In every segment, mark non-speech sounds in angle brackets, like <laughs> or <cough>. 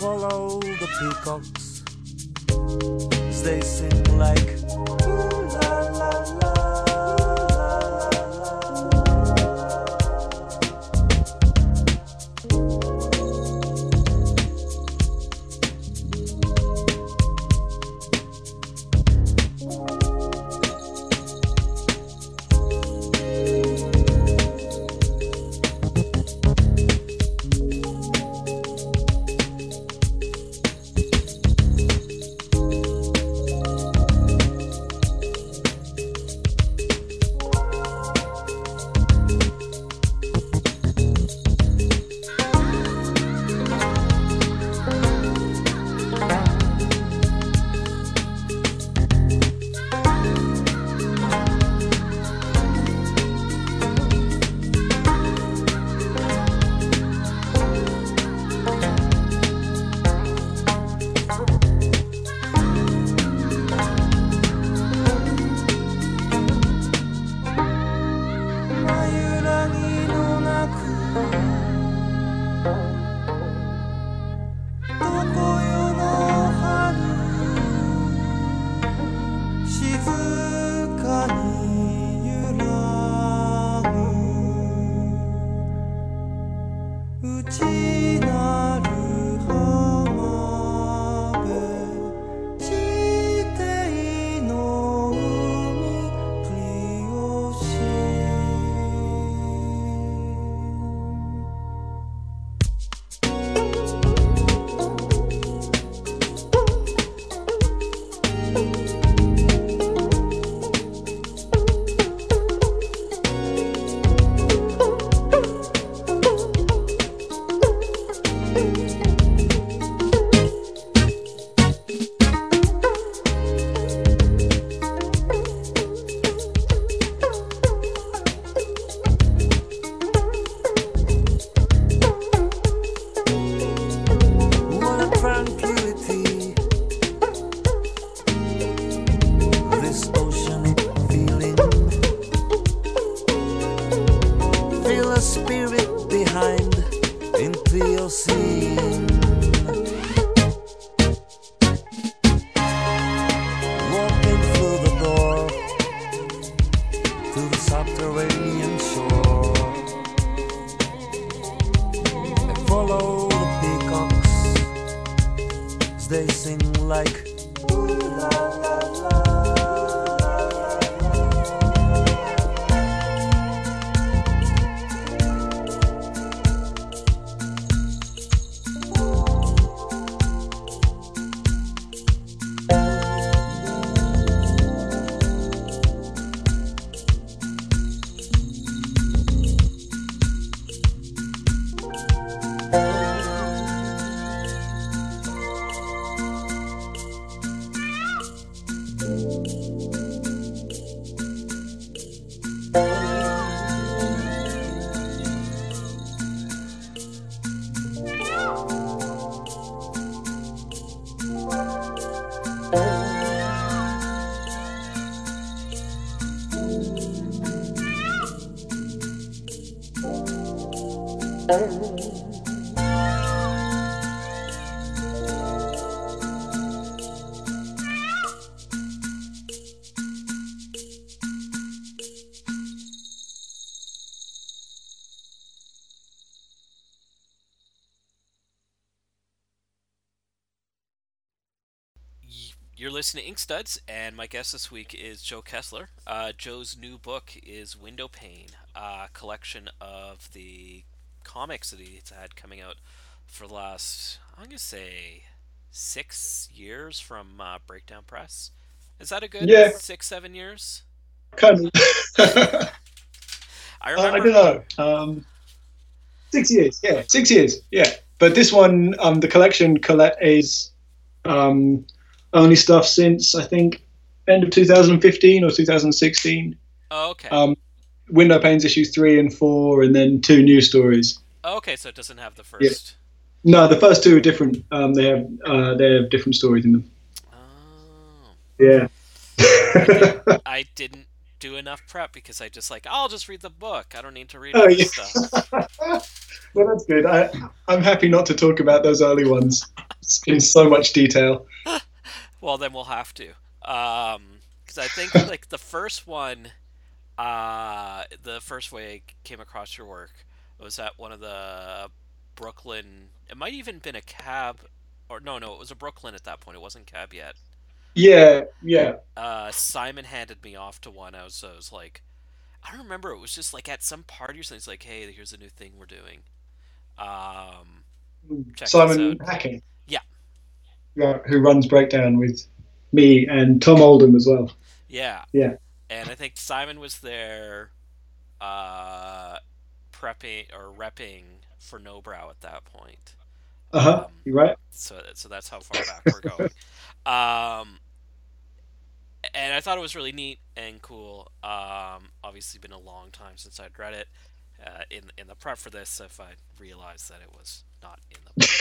follow the peacocks. They sing like listening to Ink Studs, and my guest this week is Joe Kessler. Uh, Joe's new book is Window Pane, a collection of the comics that he's had coming out for the last, I'm going to say, six years from uh, Breakdown Press. Is that a good Yeah. six, seven years? kind of. <laughs> I I, remember. I don't know. Um, six years, yeah, six years, yeah. But this one, um, the collection collect is um, only stuff since I think end of 2015 or 2016. Oh, okay. Um, Window Panes issues three and four, and then two new stories. Oh, okay, so it doesn't have the first. No, the first two are different. Um, they have uh, they have different stories in them. Oh. Yeah. <laughs> I didn't do enough prep because I just like, I'll just read the book. I don't need to read Oh, yeah. stuff. <laughs> well, that's good. I, I'm happy not to talk about those early ones in so much detail. Well, then we'll have to. Um, because I think <laughs> like the first one, uh, the first way I came across your work was at one of the Brooklyn. It might even been a cab, or no, no, it was a Brooklyn at that point. It wasn't cab yet. Yeah, yeah. Uh, Simon handed me off to one. I was, I was like, I don't remember. It was just like at some party or something. It's like, hey, here's a new thing we're doing. Um, Simon. Hacking. Who runs Breakdown with me and Tom Oldham as well. Yeah. Yeah. And I think Simon was there uh prepping or repping for Nobrow at that point. Uh huh. Um, You right? So so that's how far back we're going. <laughs> Um and I thought it was really neat and cool. Um obviously been a long time since I'd read it. Uh, in in the prep for this, if I realized that it was not in the book,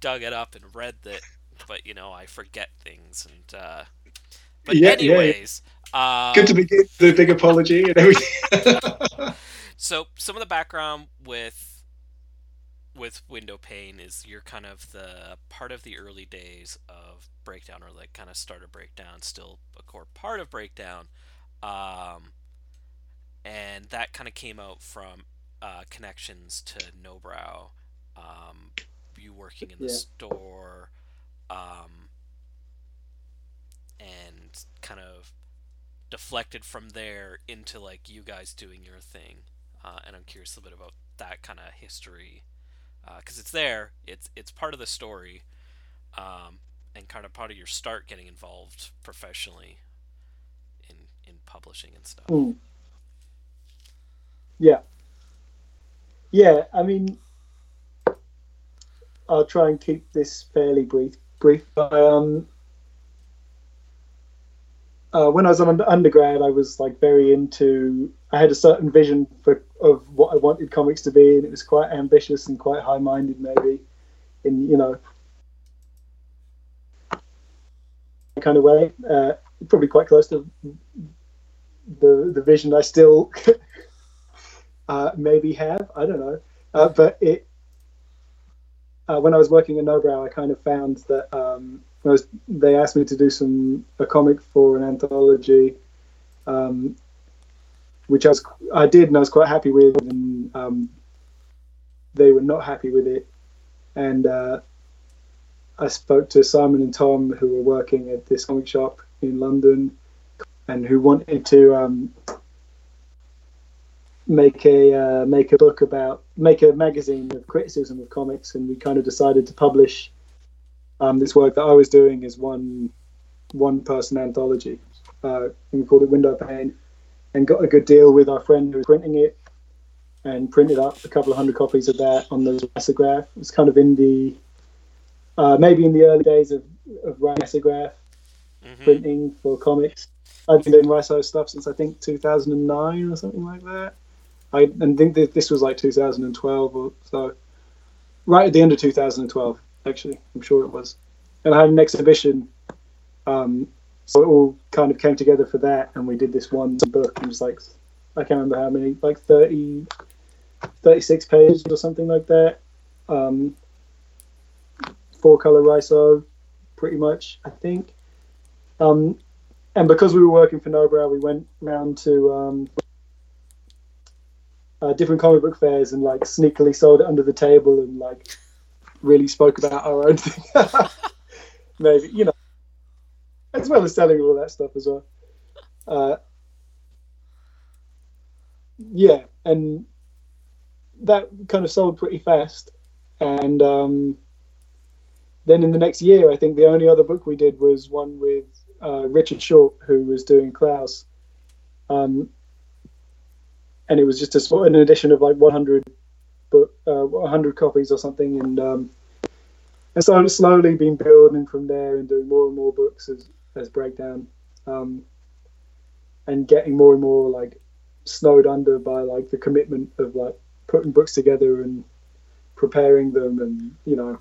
dug it up and read it. But you know, I forget things, and uh, but Yeah, yeah, yeah. anyways, um, Good to begin a big apology and everything. <laughs> So some of the background with with window pane is you're kind of the part of the early days of breakdown or like kind of started breakdown still a core part of breakdown um, and that kind of came out from uh, connections to nobrow um, you working in the Yeah. store um, and kind of deflected from there into like you guys doing your thing uh, and I'm curious a little bit about that kind of history because it's there. It's it's part of the story, um, and kind of part of your start getting involved professionally in in publishing and stuff. Mm. Yeah. Yeah, I mean, I'll try and keep this fairly brief. Brief. Um, uh, when I was an undergrad, I was like very into. I had a certain vision for of what I wanted comics to be, and it was quite ambitious and quite high-minded, maybe, in you know, kind of way. Uh, probably quite close to the the vision I still <laughs> uh, maybe have. I don't know, uh, but it. Uh, when I was working at Nobrow, I kind of found that um, was, they asked me to do some a comic for an anthology, um, which I was I did and I was quite happy with, and um, they were not happy with it, and uh, I spoke to Simon and Tom who were working at this comic shop in London, and who wanted to um, make a uh, make a book about make a magazine of criticism of comics, and we kind of decided to publish um, this work that I was doing as one one person anthology, uh, and we called it Window Pane, and got a good deal with our friend who was printing it, and printed up a couple of hundred copies of that on the Risograph. It was kind of in the uh, maybe in the early days of of Risograph. Mhm. printing for comics. I've been doing Riso stuff since I think 2009 or something like that. I and think that this was like 2012 or so, right at the end of 2012. Actually, I'm sure it was. And I had an exhibition, um, so it all kind of came together for that, and we did this one book. It was like I can't remember how many, like 30, 36 pages or something like that. Um, four color Riso, pretty much, I think. Um, and because we were working for Nobrow, we went round to um, uh, different comic book fairs and like sneakily sold it under the table and like really spoke about our own thing. <laughs> Maybe you know, as well as selling all that stuff as well. Uh, yeah, and that kind of sold pretty fast. And um, then in the next year, I think the only other book we did was one with uh, Richard Short, who was doing Klaus. Um, and it was just a an edition of like 100 book, uh, 100 copies or something. And um, and so it's slowly been building from there and doing more and more books as, as breakdown. Um, and getting more and more like snowed under by like the commitment of like putting books together and preparing them and you know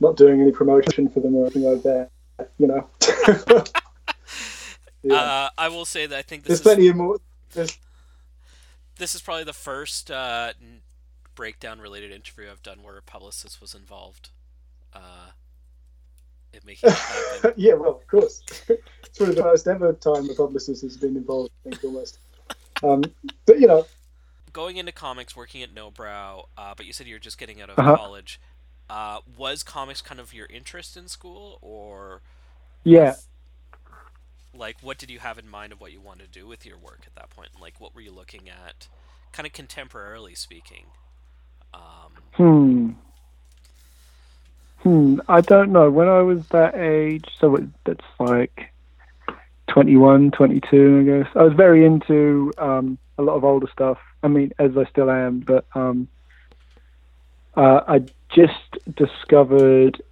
not doing any promotion for them or anything like that you know <laughs> <laughs> yeah. Uh, I will say that I think there's is plenty of more there's this is probably the first uh, breakdown related interview I've done where a publicist was involved. Uh, in making it <laughs> yeah well of course <laughs> it's really the first ever time a publicist has been involved I think almost um, but you know Going into comics, working at Nobrow, uh, but you said you were just getting out of Uh-huh. college. Uh, was comics kind of your interest in school, or Yeah. Like what did you have in mind of what you wanted to do with your work at that point? Like what were you looking at, kind of contemporarily speaking? Um, Hmm. Hmm. I don't know. When I was that age, so it, that's like 21, 22, I guess. I was very into um, a lot of older stuff. I mean, as I still am, but um, uh, I just discovered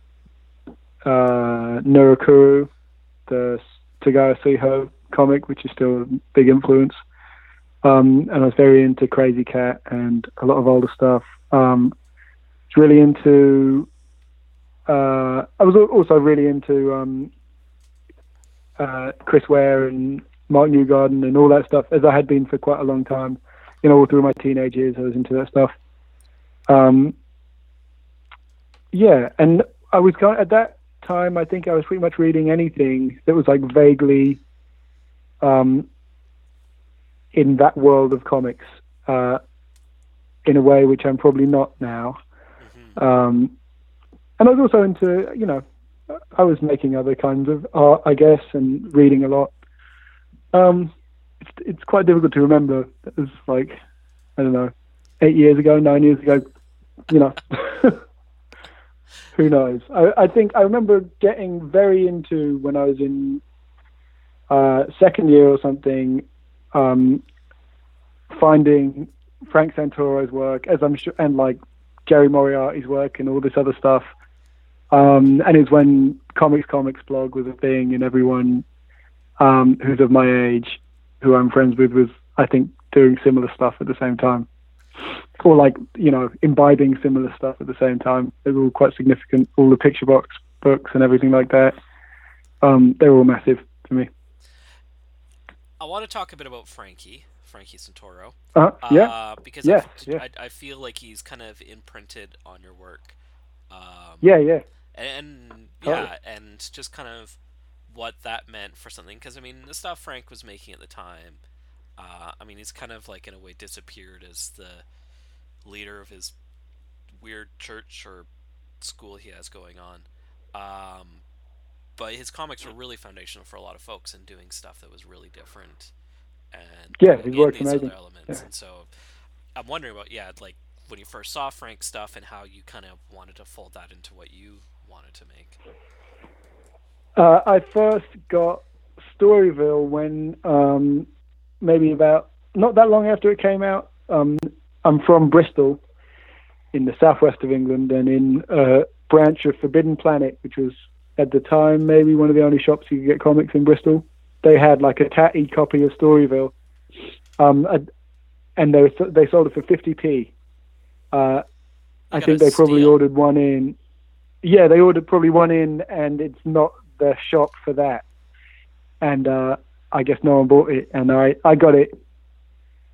uh, Norakuro, the Tagawa her comic, which is still a big influence. Um, and I was very into Krazy Kat and a lot of older stuff. Um, was really into. Uh, I was also really into um, uh, Chris Ware and Mark Newgarden and all that stuff, as I had been for quite a long time. You know, all through my teenage years, I was into that stuff. Um, yeah, and I was going at that time. I think I was pretty much reading anything that was like vaguely um, in that world of comics uh, in a way which I'm probably not now. mhm. Um, and I was also into, you know, I was making other kinds of art, I guess, and reading a lot. Um, it's, it's quite difficult to remember. It was like, I don't know, eight years ago, nine years ago, you know. <laughs> Who knows? I, I think I remember getting very into when I was in uh, second year or something, um, finding Frank Santoro's work, as I'm sure, and like Jerry Moriarty's work and all this other stuff. Um, and it's when Comics Comics blog was a thing, and everyone um, who's of my age, who I'm friends with, was I think doing similar stuff at the same time, or like you know imbibing similar stuff at the same time. They were all quite significant. All the picture box books and everything like that. Um, they were all massive to me. I want to talk a bit about Frankie, Frankie Santoro. Uh, yeah, Uh, because Yes, I, yeah. I, I feel like he's kind of imprinted on your work. Um, yeah, yeah. and Totally. yeah, and just kind of what that meant for something. Because I mean, the stuff Frank was making at the time, uh, I mean, he's kind of like in a way disappeared as the leader of his weird church or school he has going on. Um, but his comics were really foundational for a lot of folks in doing stuff that was really different. And Yeah, his work's these amazing. other elements. Yeah. And so, I'm wondering about yeah, like when you first saw Frank's stuff and how you kind of wanted to fold that into what you wanted to make. Uh, I first got Storeyville when um, maybe about not that long after it came out. Um, I'm from Bristol in the southwest of England and in a branch of Forbidden Planet, which was at the time maybe one of the only shops you could get comics in Bristol. They had like a tatty copy of Storeyville, um, a- and they they sold it for 50p. Uh, I think they probably ordered one in. Yeah, they ordered probably one in, and it's not the shop for that. And uh, I guess no one bought it, and I I got it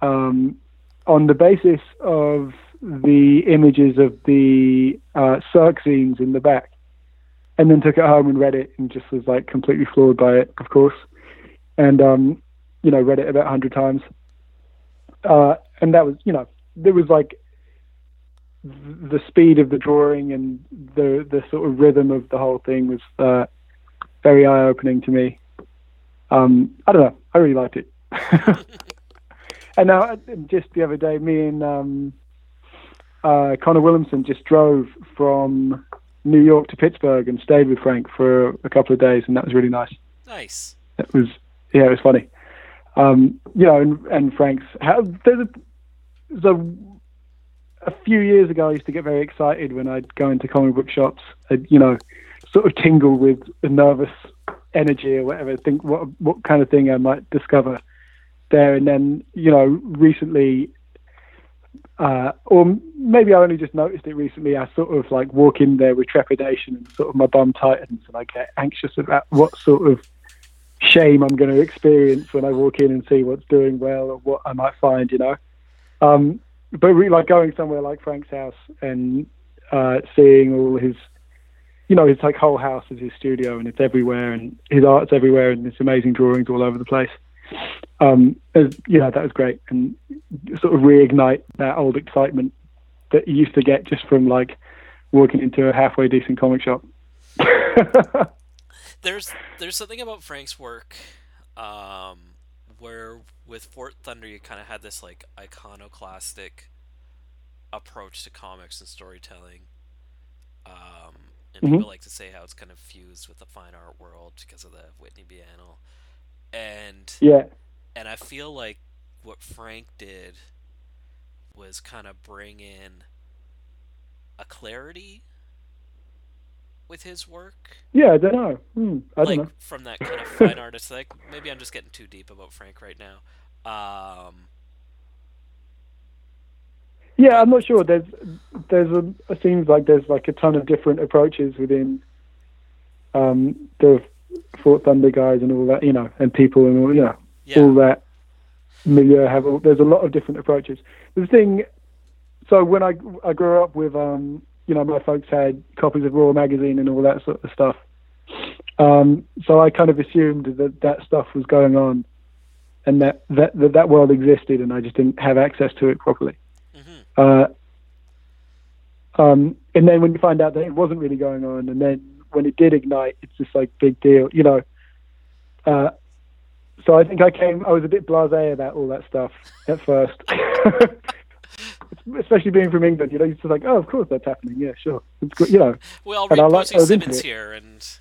um, on the basis of the images of the uh, scenes in the back, and then took it home and read it, and just was like completely floored by it, of course, and um, you know read it about hundred times. Uh, and that was, you know, there was like the speed of the drawing and the the sort of rhythm of the whole thing was uh, very eye opening to me. Um, I don't know, I really liked it. <laughs> and now, just the other day, me and um, uh, Connor Willumsen just drove from New York to Pittsburgh and stayed with Frank for a couple of days, and that was really nice. Nice. It was, yeah, it was funny. Um, you know, and, and Frank's how there's a, there's a a few years ago, I used to get very excited when I'd go into comic book shops. I'd, you know, sort of tingle with a nervous energy or whatever. Think what what kind of thing I might discover there. And then, you know, recently, uh, or maybe I only just noticed it recently. I sort of like walk in there with trepidation and sort of my bum tightens, and I get anxious about what sort of shame I'm going to experience when I walk in and see what's doing well or what I might find, you know. Um, but really, like going somewhere like Frank's house and uh, seeing all his, you know, his like whole house is his studio and it's everywhere and his art's everywhere and there's amazing drawings all over the place. Um, as, that was great and sort of reignite that old excitement that you used to get just from like walking into a halfway decent comic shop. <laughs> There's there's something about Frank's work, um, where with Fort Thunder you kind of had this like iconoclastic approach to comics and storytelling. Um, and Mhm. people like to say how it's kind of fused with the fine art world because of the Whitney Biennale. And yeah, and I feel like what Frank did was kind of bring in a clarity with his work yeah, I don't know. Hmm, I don't know. from that kind of fine artist like maybe i'm just getting too deep about frank right now um Yeah, I'm not sure. There's there's a it seems like there's like a ton of different approaches within um, the Fort Thunder guys and all that, you know, and people and all, you know, yeah all that milieu have. All, there's a lot of different approaches. The thing, so when I I grew up with, um, you know, my folks had copies of Raw magazine and all that sort of stuff. Um, so I kind of assumed that that stuff was going on, and that that that, that world existed, and I just didn't have access to it properly. Uh, um, and then when you find out that it wasn't really going on, and then when it did ignite, it's just like big deal, you know. Uh, so I think I came, I was a bit blasé about all that stuff at first, <laughs> especially being from England. You know, you're just like, oh, of course that's happening. Yeah, sure, it's good. You know, well And I like- I was into simmons it. here and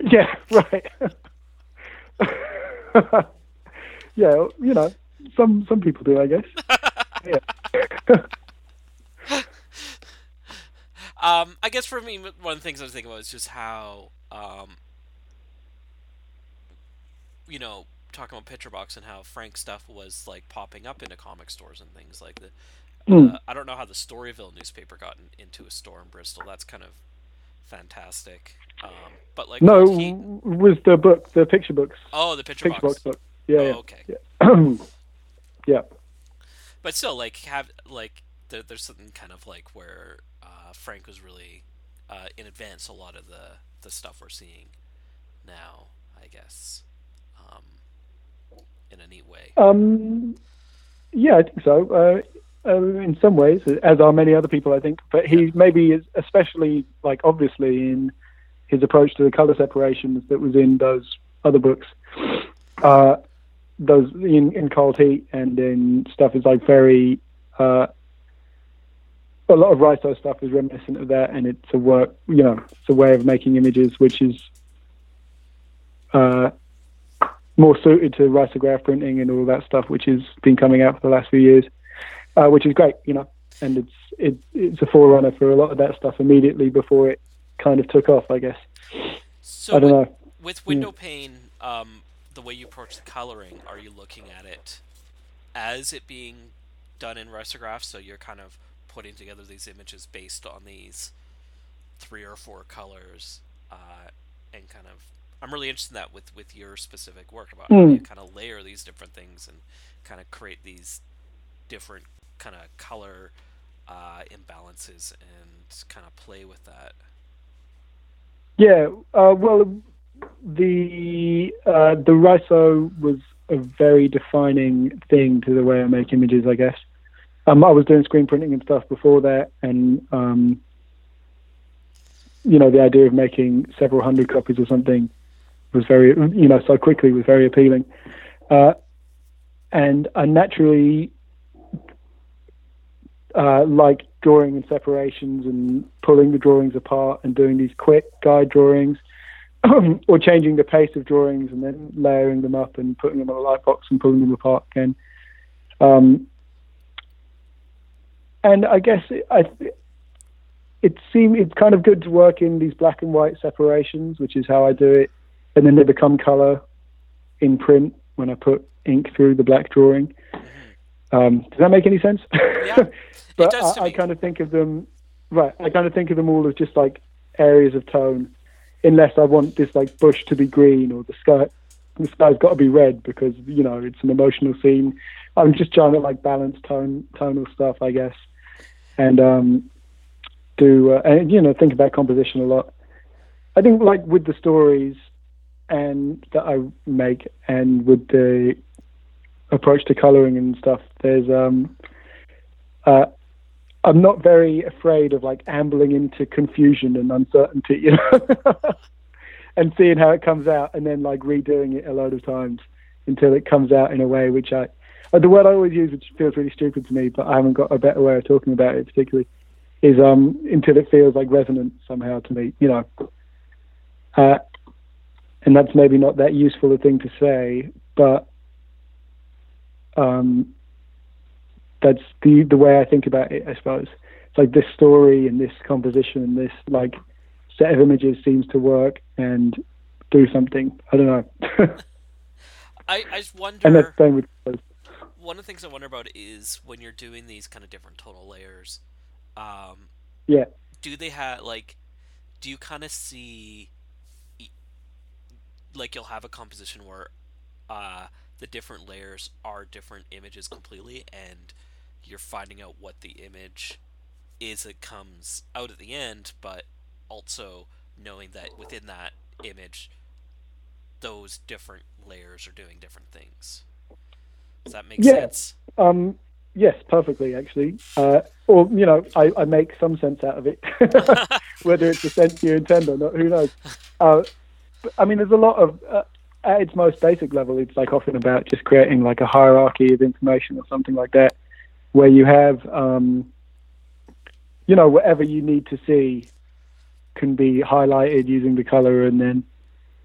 <laughs> yeah, right. <laughs> yeah, you know, some some people do, I guess. <laughs> Um i guess for me one of the things i was thinking about is just how um you know talking about picture box and how frank stuff was like popping up into comic stores and things like that Mm. uh, i don't know how the storeyville newspaper got in, into a store in bristol that's kind of fantastic um but like No, he- was the book, the picture books, oh the picture, picture box, box book. Yeah, oh, yeah. okay yeah. <clears throat> yeah. But still like have like there, there's something kind of like where uh, frank was really uh, in advance a lot of the the stuff we're seeing now i guess um, in a neat way Um, yeah, I think so. Uh, uh, in some ways, as are many other people, I think. But he maybe is especially like obviously in his approach to the color separations that was in those other books. Uh, those in, in Cold Heat and in stuff is like very. Uh, a lot of Riso stuff is reminiscent of that, and it's a work, you know, it's a way of making images which is uh, more suited to risograph printing and all that stuff, which has been coming out for the last few years, uh, which is great, you know. And it's it, it's a forerunner for a lot of that stuff immediately before it kind of took off, I guess. So I don't with, know. with window pane, um, the way you approach the coloring, are you looking at it as it being done in Risograph? So you're kind of putting together these images based on these three or four colors, uh, and kind of. I'm really interested in that with with your specific work about how Mm. you kind of layer these different things and kind of create these different kind of color uh, imbalances and kind of play with that. Yeah, uh, well, the uh, the RISO was a very defining thing to the way I make images, I guess. Um, I was doing screen printing and stuff before that, and um, you know, the idea of making several hundred copies or something was very, you know, so quickly was very appealing. Uh, and I naturally uh, like drawing in separations and pulling the drawings apart and doing these quick guide drawings <clears throat> or changing the pace of drawings and then layering them up and putting them on a light box and pulling them apart again. Um, and I guess it, I, it seemed it's kind of good to work in these black and white separations, which is how I do it, and then they become color in print when I put ink through the black drawing. Um, does that make any sense? Yeah, <laughs> but does to I, I kind of think of them, right? I kind of think of them all as just like areas of tone, unless I want this like bush to be green or the sky. The sky's got to be red because you know it's an emotional scene. I'm just trying to like balance tone, tonal stuff, I guess, and um, do uh, and you know think about composition a lot. I think like with the stories and that I make and with the approach to coloring and stuff, there's um uh I'm not very afraid of like ambling into confusion and uncertainty, you know, <laughs> and seeing how it comes out and then like redoing it a load of times until it comes out in a way which I uh, the word I always use, which feels really stupid to me, but I haven't got a better way of talking about it particularly, is um until it feels like resonant somehow to me, you know. Uh, and that's maybe not that useful a thing to say, but um, that's the the way I think about it. I suppose it's like this story and this composition and this like set of images seems to work and do something. I don't know. <laughs> I, I just and that's same with one of the things I wonder about is when you're doing these kind of different tonal layers, um, yeah. do they have like, do you kind of see, like you'll have a composition where, uh, the different layers are different images completely, and you're finding out what the image is that comes out at the end, but also knowing that within that image, those different layers are doing different things. Does that make Yeah. sense? Um, yes, perfectly, actually. Uh, or you know, I, I make some sense out of it, <laughs> whether it's the sense you intend or not. Who knows? Uh, but, I mean, there's a lot of uh, at its most basic level, it's like often about just creating like a hierarchy of information or something like that, where you have, um, you know, whatever you need to see can be highlighted using the color, and then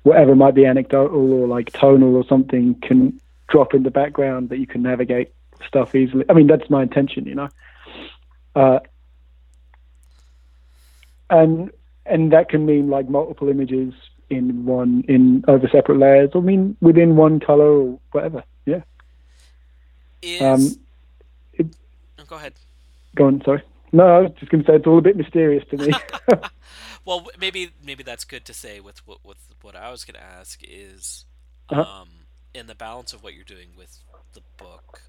whatever might be anecdotal or like tonal or something can drop in the background that you can navigate stuff easily. I mean, that's my intention, you know. Uh, and and that can mean like multiple images in one in over separate layers, or mean within one color or whatever. Yeah. Is Um, go ahead. Go on. Sorry. No, I was just going to say it's all a bit mysterious to me. <laughs> <laughs> Well, maybe maybe that's good to say. With what with what I was going to ask is, Uh-huh. um, in the balance of what you're doing with the book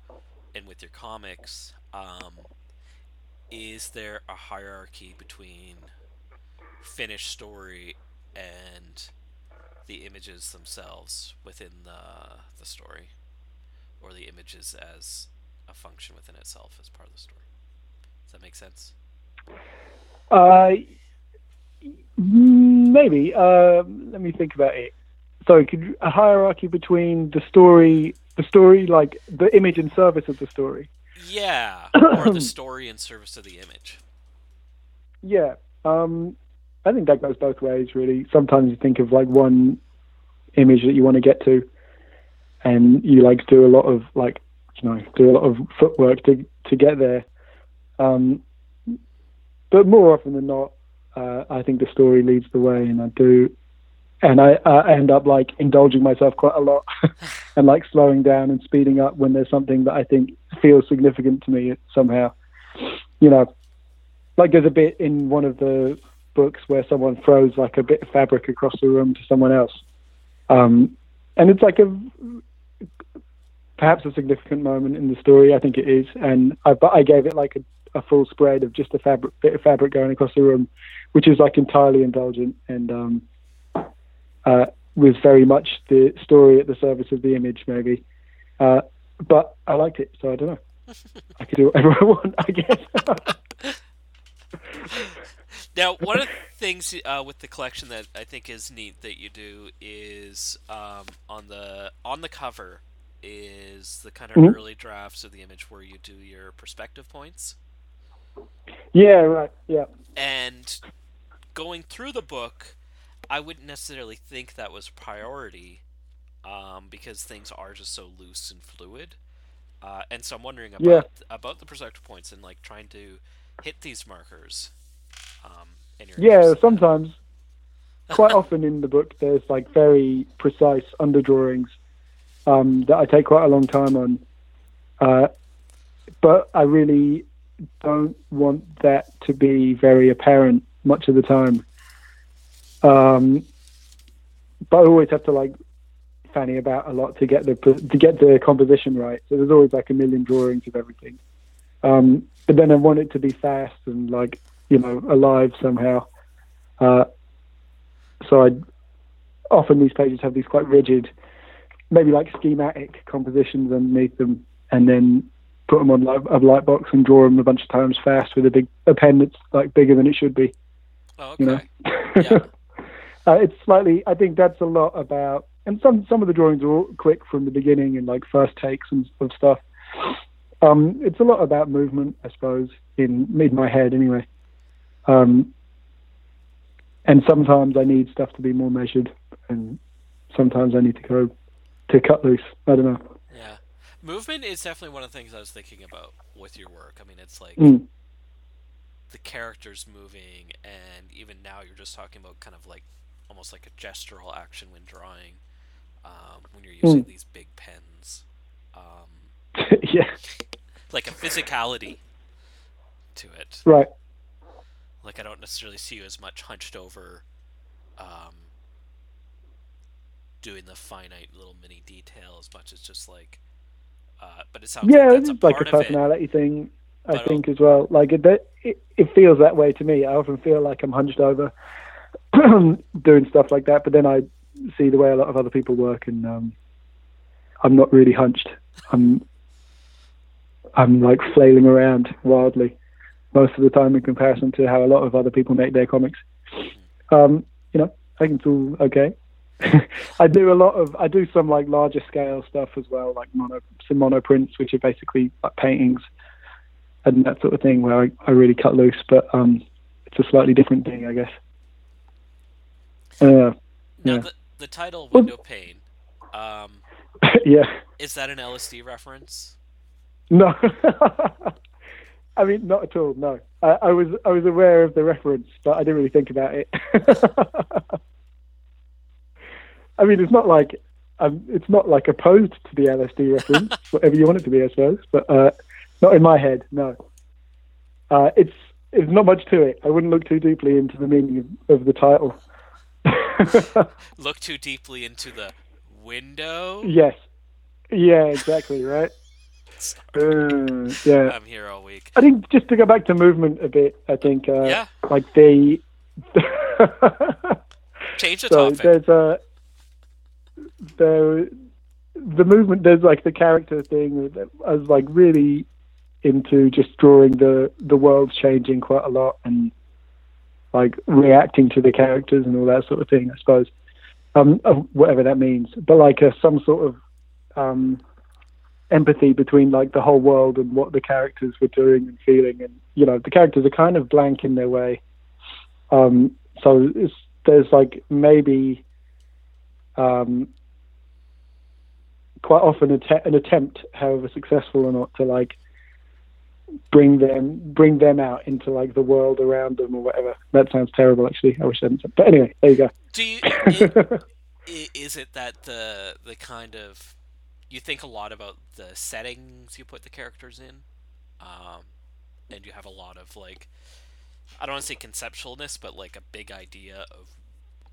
and with your comics, um, is there a hierarchy between finished story and the images themselves within the the story, or the images as a function within itself as part of the story? Does that make sense? Uh, maybe. Uh, let me think about it. So, could a hierarchy between the story, the story, like the image and service of the story. Yeah, or the <clears throat> story in service of the image. Yeah. Um, I think that goes both ways, really. Sometimes you think of like one image that you want to get to, and you like do a lot of like, you know, do a lot of footwork to to get there. Um, but more often than not, uh, I think the story leads the way, and I do and I uh, end up like indulging myself quite a lot, <laughs> and like slowing down and speeding up when there's something that I think feels significant to me somehow. You know, like there's a bit in one of the books where someone throws like a bit of fabric across the room to someone else, um, and it's like a perhaps a significant moment in the story. I think it is, and I, but I gave it like a, a full spread of just a fabric bit of fabric going across the room, which is like entirely indulgent and um, uh, was very much the story at the service of the image, maybe. Uh, but I liked it, so I don't know. <laughs> I could do whatever I want, I guess. <laughs> Now, one of the things uh, with the collection that I think is neat that you do is um, on the on the cover is the kind of Mhm. early drafts of the image where you do your perspective points. yeah, right. Yeah. And going through the book, I wouldn't necessarily think that was priority um, because things are just so loose and fluid. Uh, and so I'm wondering about Yeah. about the perspective points and like trying to hit these markers. Um, Yeah, sometimes. Quite often in the book, there's like very precise underdrawings um, that I take quite a long time on. Uh, but I really don't want that to be very apparent much of the time. Um, but I always have to like fanny about a lot to get the to get the composition right. So there's always like a million drawings of everything. Um, but then I want it to be fast and like you know alive somehow. Uh, so I often these pages have these quite rigid, maybe like schematic compositions underneath them, and then put them on a light box and draw them a bunch of times fast with a big a pen that's like bigger than it should be. Oh, You know, okay. <laughs> Yeah. uh, it's slightly. I think that's a lot about, and some some of the drawings are all quick from the beginning and like first takes and of stuff. Um, it's a lot about movement, I suppose, in in my head anyway. Um, and sometimes I need stuff to be more measured, and sometimes I need to go to cut loose. I don't know. Yeah. Movement is definitely one of the things I was thinking about with your work. I mean, it's like Mm. the characters moving, and even now you're just talking about kind of like almost like a gestural action when drawing, um, when you're using Mm. these big pens. Um, <laughs> yeah, like a physicality to it. right. Like I don't necessarily see you as much hunched over, um, doing the finite little mini detail as much as just like. Uh, but it sounds Yeah, like that's it's a like a personality thing. I But, think as well. Like it, it, it feels that way to me. I often feel like I'm hunched over <clears throat> doing stuff like that, but then I see the way a lot of other people work, and um, I'm not really hunched. I'm I'm like flailing around wildly most of the time in comparison to how a lot of other people make their comics. Um, you know, I think it's all okay. <laughs> I do a lot of I do some like larger scale stuff as well, like mono some mono prints, which are basically like paintings and that sort of thing, where I, I really cut loose. But um, it's a slightly different thing, I guess. Uh, Now yeah. the the title Well- window pane. Um, <laughs> yeah. is that an LSD reference? No. <laughs> I mean, not at all. No, I, I was I was aware of the reference, but I didn't really think about it. I mean, it's not like um, it's not like opposed to the LSD reference, <laughs> whatever you want it to be, I suppose. But uh, not in my head. No. Uh, it's it's not much to it. I wouldn't look too deeply into the meaning of, of the title. <laughs> Look too deeply into the window. yes. Yeah. Exactly. Right. <laughs> Uh, yeah. I'm here all week. I think just to go back to movement a bit, I think uh, Yeah. like the Change the so topic. there's a the the movement there's like the character thing I was like really into just drawing the the world changing quite a lot and like reacting to the characters and all that sort of thing I suppose. Um whatever that means. But like a, some sort of um empathy between like the whole world and what the characters were doing and feeling. And you know the characters are kind of blank in their way. Um so it's, there's like maybe um quite often a te- an attempt however successful or not to like bring them bring them out into like the world around them or whatever that sounds terrible actually i wish i hadn't said but anyway there you go Do you? i- <laughs> i- is it that the the kind of you think a lot about the settings you put the characters in, um, and you have a lot of like I don't want to say conceptualness, but like a big idea of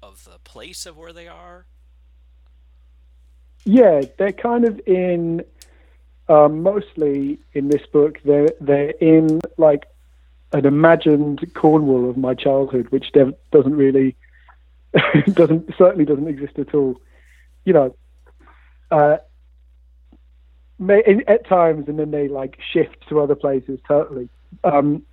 of the place of where they are. Yeah, they're kind of in. Um, mostly in this book, they're they're in like an imagined Cornwall of my childhood, which dev- doesn't really <laughs> doesn't certainly doesn't exist at all. You know, uh, may, in, at times, and then they like shift to other places totally. Um,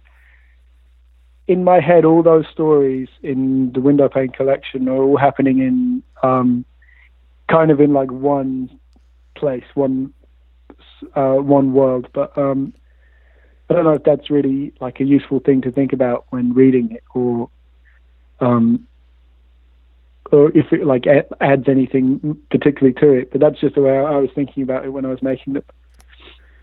in my head, all those stories in the Window Pane collection are all happening in um, kind of in like one place, one uh, one world. But um, I don't know if that's really like a useful thing to think about when reading it, or um, or if it like adds anything particularly to it. But that's just the way I was thinking about it when I was making it.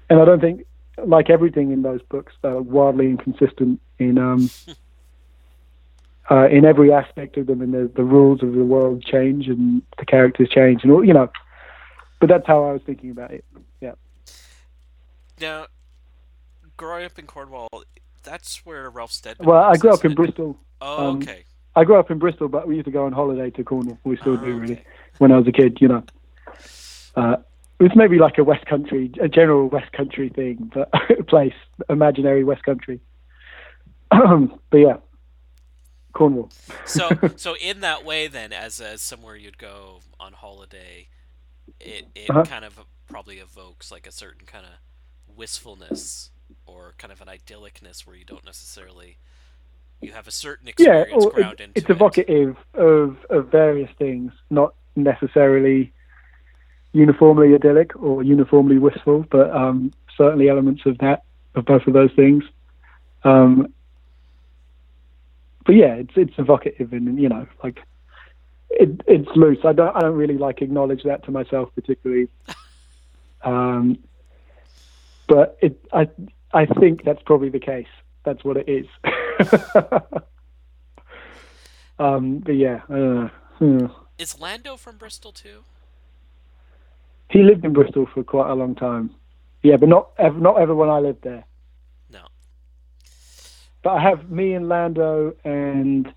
And I don't think, like everything in those books, they're wildly inconsistent in um, <laughs> uh, in every aspect of them, and the, the rules of the world change and the characters change, and all you know. But that's how I was thinking about it. Yeah. Now, growing up in Cornwall, that's where Ralph Steadman. Well, I grew up in it? Bristol. Oh, um, okay. I grew up in Bristol, but we used to go on holiday to Cornwall. We still Oh, do, really. okay. When I was a kid, you know. Uh, it was maybe like a West Country, a general West Country thing, but <laughs> place, imaginary West Country. <clears throat> but yeah, Cornwall. so <laughs> so in that way then as as somewhere you'd go on holiday it it Uh-huh. kind of probably evokes like a certain kind of wistfulness or kind of an idyllicness where you don't necessarily you have a certain yeah, experience or ground it, it's it. evocative of, of various things, not necessarily uniformly idyllic or uniformly wistful, but um, certainly elements of that, of both of those things. Um, but yeah, it's it's evocative and you know, like it, it's loose. I don't I don't really like acknowledge that to myself particularly. <laughs> Um, but it I I think that's probably the case. That's what it is. <laughs> um, but yeah, I don't know. Hmm. is Lando from Bristol too He lived in Bristol for quite a long time. Yeah, but not ever, not ever when I lived there. But I have me and Lando and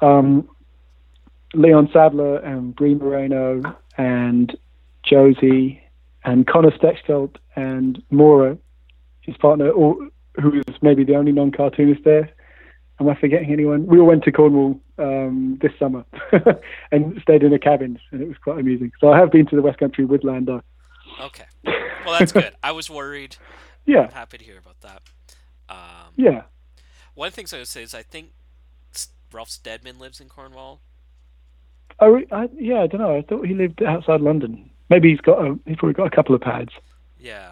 um, Leon Sadler and Brie Moreno and Josie and Connor Stechschulte and Mora, his partner, who is maybe the only non-cartoonist there. Am I forgetting anyone? We all went to Cornwall um, this summer <laughs> and stayed in a cabin, and it was quite amusing. So I have been to the West Country with Lando. okay well that's good I was worried <laughs> Yeah, I'm happy to hear about that um, yeah. One of the things I would say is I think Ralph Steadman lives in Cornwall Oh, I, yeah. I don't know. I thought he lived outside London. Maybe he's got a, he's probably got a couple of pads. yeah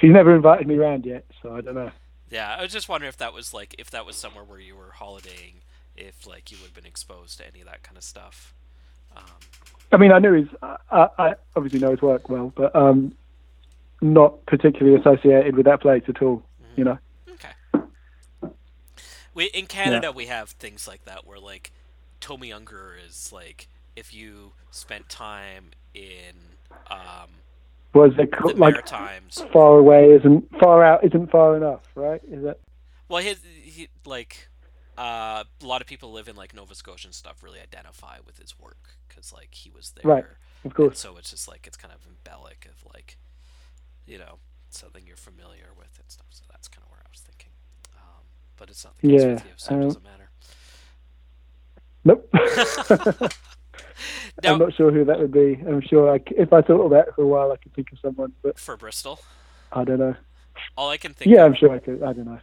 He's never invited me around yet, so I don't know. Yeah, I was just wondering if that was like if that was somewhere where you were holidaying, if like you would have been exposed to any of that kind of stuff. Um, I mean, I knew his. I, I obviously know his work well, but um, not particularly associated with that place at all. You know. We in Canada we have things like that where like Tommy Unger is like if you spent time in um, Was it co- the like Maritimes. far away isn't far out isn't far enough, right? Is that Well, he, he like uh, a lot of people live in like Nova Scotia and stuff really identify with his work because like he was there. Right, of And course. so it's just like it's kind of embellic of like, you know, something you're familiar with and stuff. So that's kind of where I was thinking. But it's not the case Yeah, with you, so it um, doesn't matter. Nope. Now, <laughs> I'm not sure who that would be. I'm sure I if I thought of that for a while, I could think of someone, but for Bristol, I don't know. all I can think Yeah, I'm sure I could. I don't know.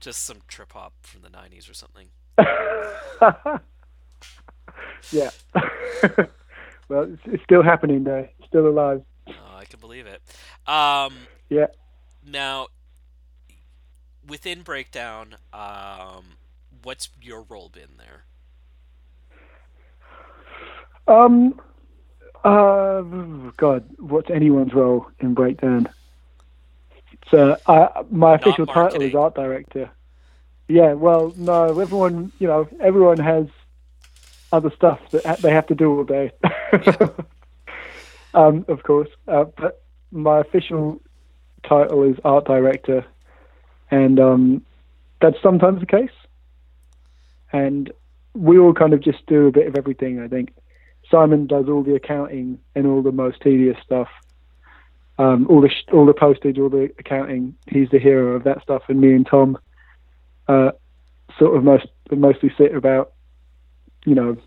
just some trip hop from the '90s or something. <laughs> yeah. <laughs> well, it's, it's still happening though. It's still alive. Oh, I can believe it. Um, Yeah. Now, within Breakdown, um, what's your role been there? Um. Uh, God, what's anyone's role in Breakdown? So I, my official title is art director. Yeah, well, no, everyone, you know, everyone has other stuff that ha- they have to do all day. <laughs> um, of course, uh, but my official title is art director, and um, that's sometimes the case. And we all kind of just do a bit of everything. I think Simon does all the accounting and all the most tedious stuff. Um, all the sh- all the postage, all the accounting. He's the hero of that stuff, and me and Tom uh, sort of most mostly sit about, you know,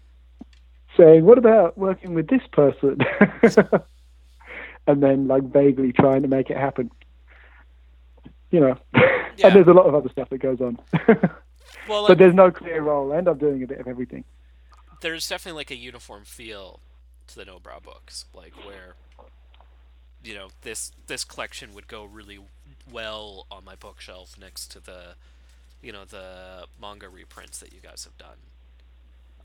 saying, "What about working with this person?" <laughs> and then like vaguely trying to make it happen. You know, <laughs> Yeah. and there's a lot of other stuff that goes on, <laughs> Well, <laughs> like, but there's no clear role. I end up doing a bit of everything. there's definitely like a uniform feel to the Nobrow books, like where you know this this collection would go really well on my bookshelf next to the you know the manga reprints that you guys have done.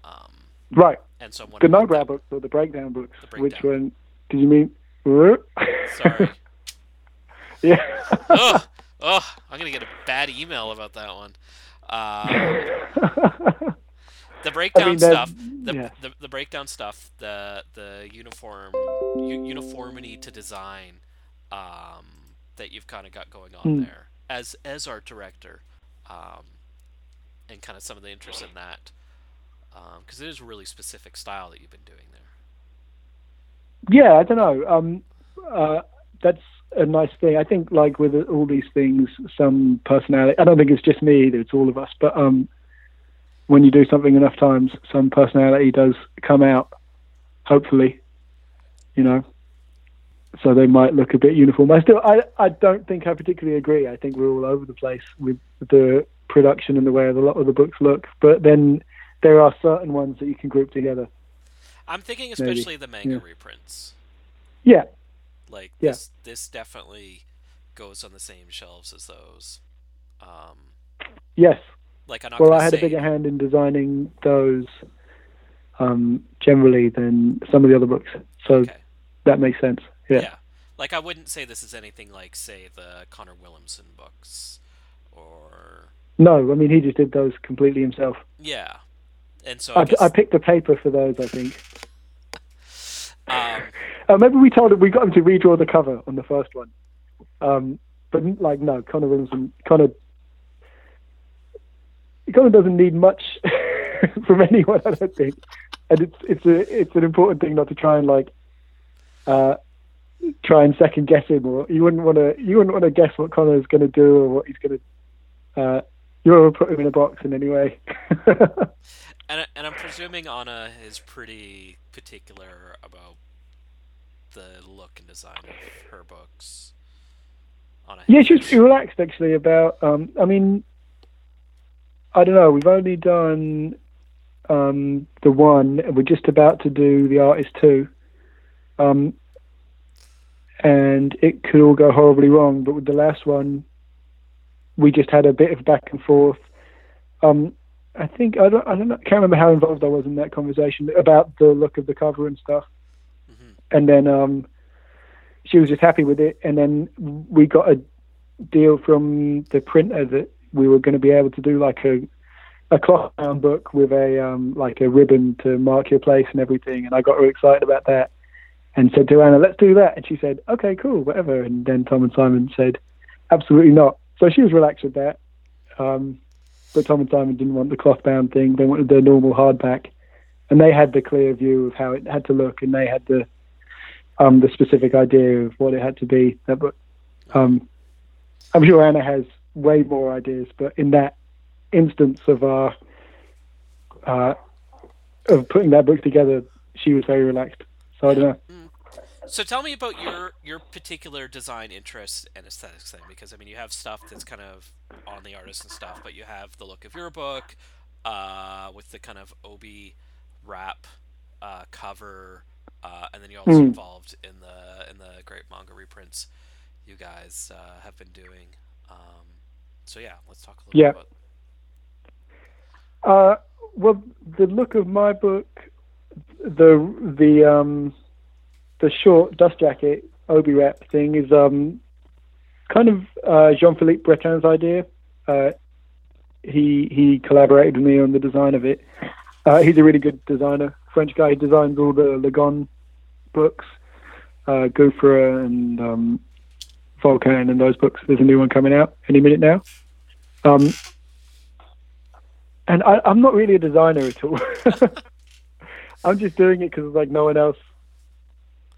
Um, Right, and so I'm the Nobrow books or the breakdown books. The Which one did you mean? <laughs> Sorry. yeah. Ugh, ugh, I'm gonna get a bad email about that one. Um, <laughs> the breakdown that- stuff, the, yeah. the the breakdown stuff, the the uniform u- uniformity to design um, that you've kind of got going on Hmm. there as as art director, um, and kind of some of the interest in that, because it is a really specific style that you've been doing there. yeah, I don't know. Um, uh, that's a nice thing. I think, like with all these things, some personality. I don't think it's just me either. It's all of us. But um, when you do something enough times, some personality does come out. Hopefully, you know. So they might look a bit uniform. I still, I, I don't think I particularly agree. I think we're all over the place with the production and the way a lot of the books look. But then there are certain ones that you can group together. I'm thinking Maybe, especially the manga yeah. reprints. Yeah, Like Yeah. this, this definitely goes on the same shelves as those. Um, yes. like I'm not Well, I had a say- bigger hand in designing those um, generally than some of the other books, so Okay. that makes sense. Yeah. Yeah. Like I wouldn't say this is anything like, say, the Connor Willumsen books, or No, I mean he just did those completely himself. yeah. And so I, I, guess, I picked the paper for those, I think. Um, Uh, maybe we told him we got him to redraw the cover on the first one, um, but like no, Connor Willumsen, Connor, Connor doesn't need much <laughs> from anyone, I don't think, and it's it's a it's an important thing not to try and like uh, try and second guess him, or you wouldn't want to you wouldn't want to guess what Connor's going to do or what he's going to. Uh, you don't want to put him in a box in any way. <laughs> and I- and I'm presuming Anna is pretty particular about the look and design of her books. Yeah, she was Hinch. pretty relaxed actually about. Um, I mean, I don't know. We've only done um, the one. and We're just about to do the artist two, um, and it could all go horribly wrong. But with the last one, we just had a bit of back and forth. Um, I think I don't. I don't know. Can't remember how involved I was in that conversation about the look of the cover and stuff. Mhm. And then um, she was just happy with it. And then we got a deal from the printer that we were going to be able to do like a a cloth bound book with a um, like a ribbon to mark your place and everything. And I got really excited about that and said to Anna, "Let's do that." And she said, "Okay, cool, whatever." And then Tom and Simon said, "Absolutely not." So she was relaxed with that. Um, but Tom and Simon didn't want the cloth bound thing. They wanted the normal hardback, and they had the clear view of how it had to look, and they had the um, the specific idea of what it had to be. That book. Um, I'm sure Anna has way more ideas, but in that instance of our uh, of putting that book together, she was very relaxed. So I don't know. So tell me about your your particular design interests and aesthetics then, because I mean you have stuff that's kind of on the artist and stuff, but you have the look of your book, uh, with the kind of obi wrap uh, cover, uh, and then you're also Hmm. involved in the in the great manga reprints you guys uh, have been doing. Um, so yeah, let's talk a little Yeah. bit about. Uh, well, the look of my book, the the um, the short dust jacket obi wrap thing is um, kind of uh, Jean Philippe Bretin's idea. Uh, he he collaborated with me on the design of it, Uh, he's a really good designer, French guy. He designs all the Lagon books, uh, and um, Volcan and those books. There's a new one coming out any minute now. Um, and I, I'm not really a designer at all. <laughs> I'm just doing it because like no one else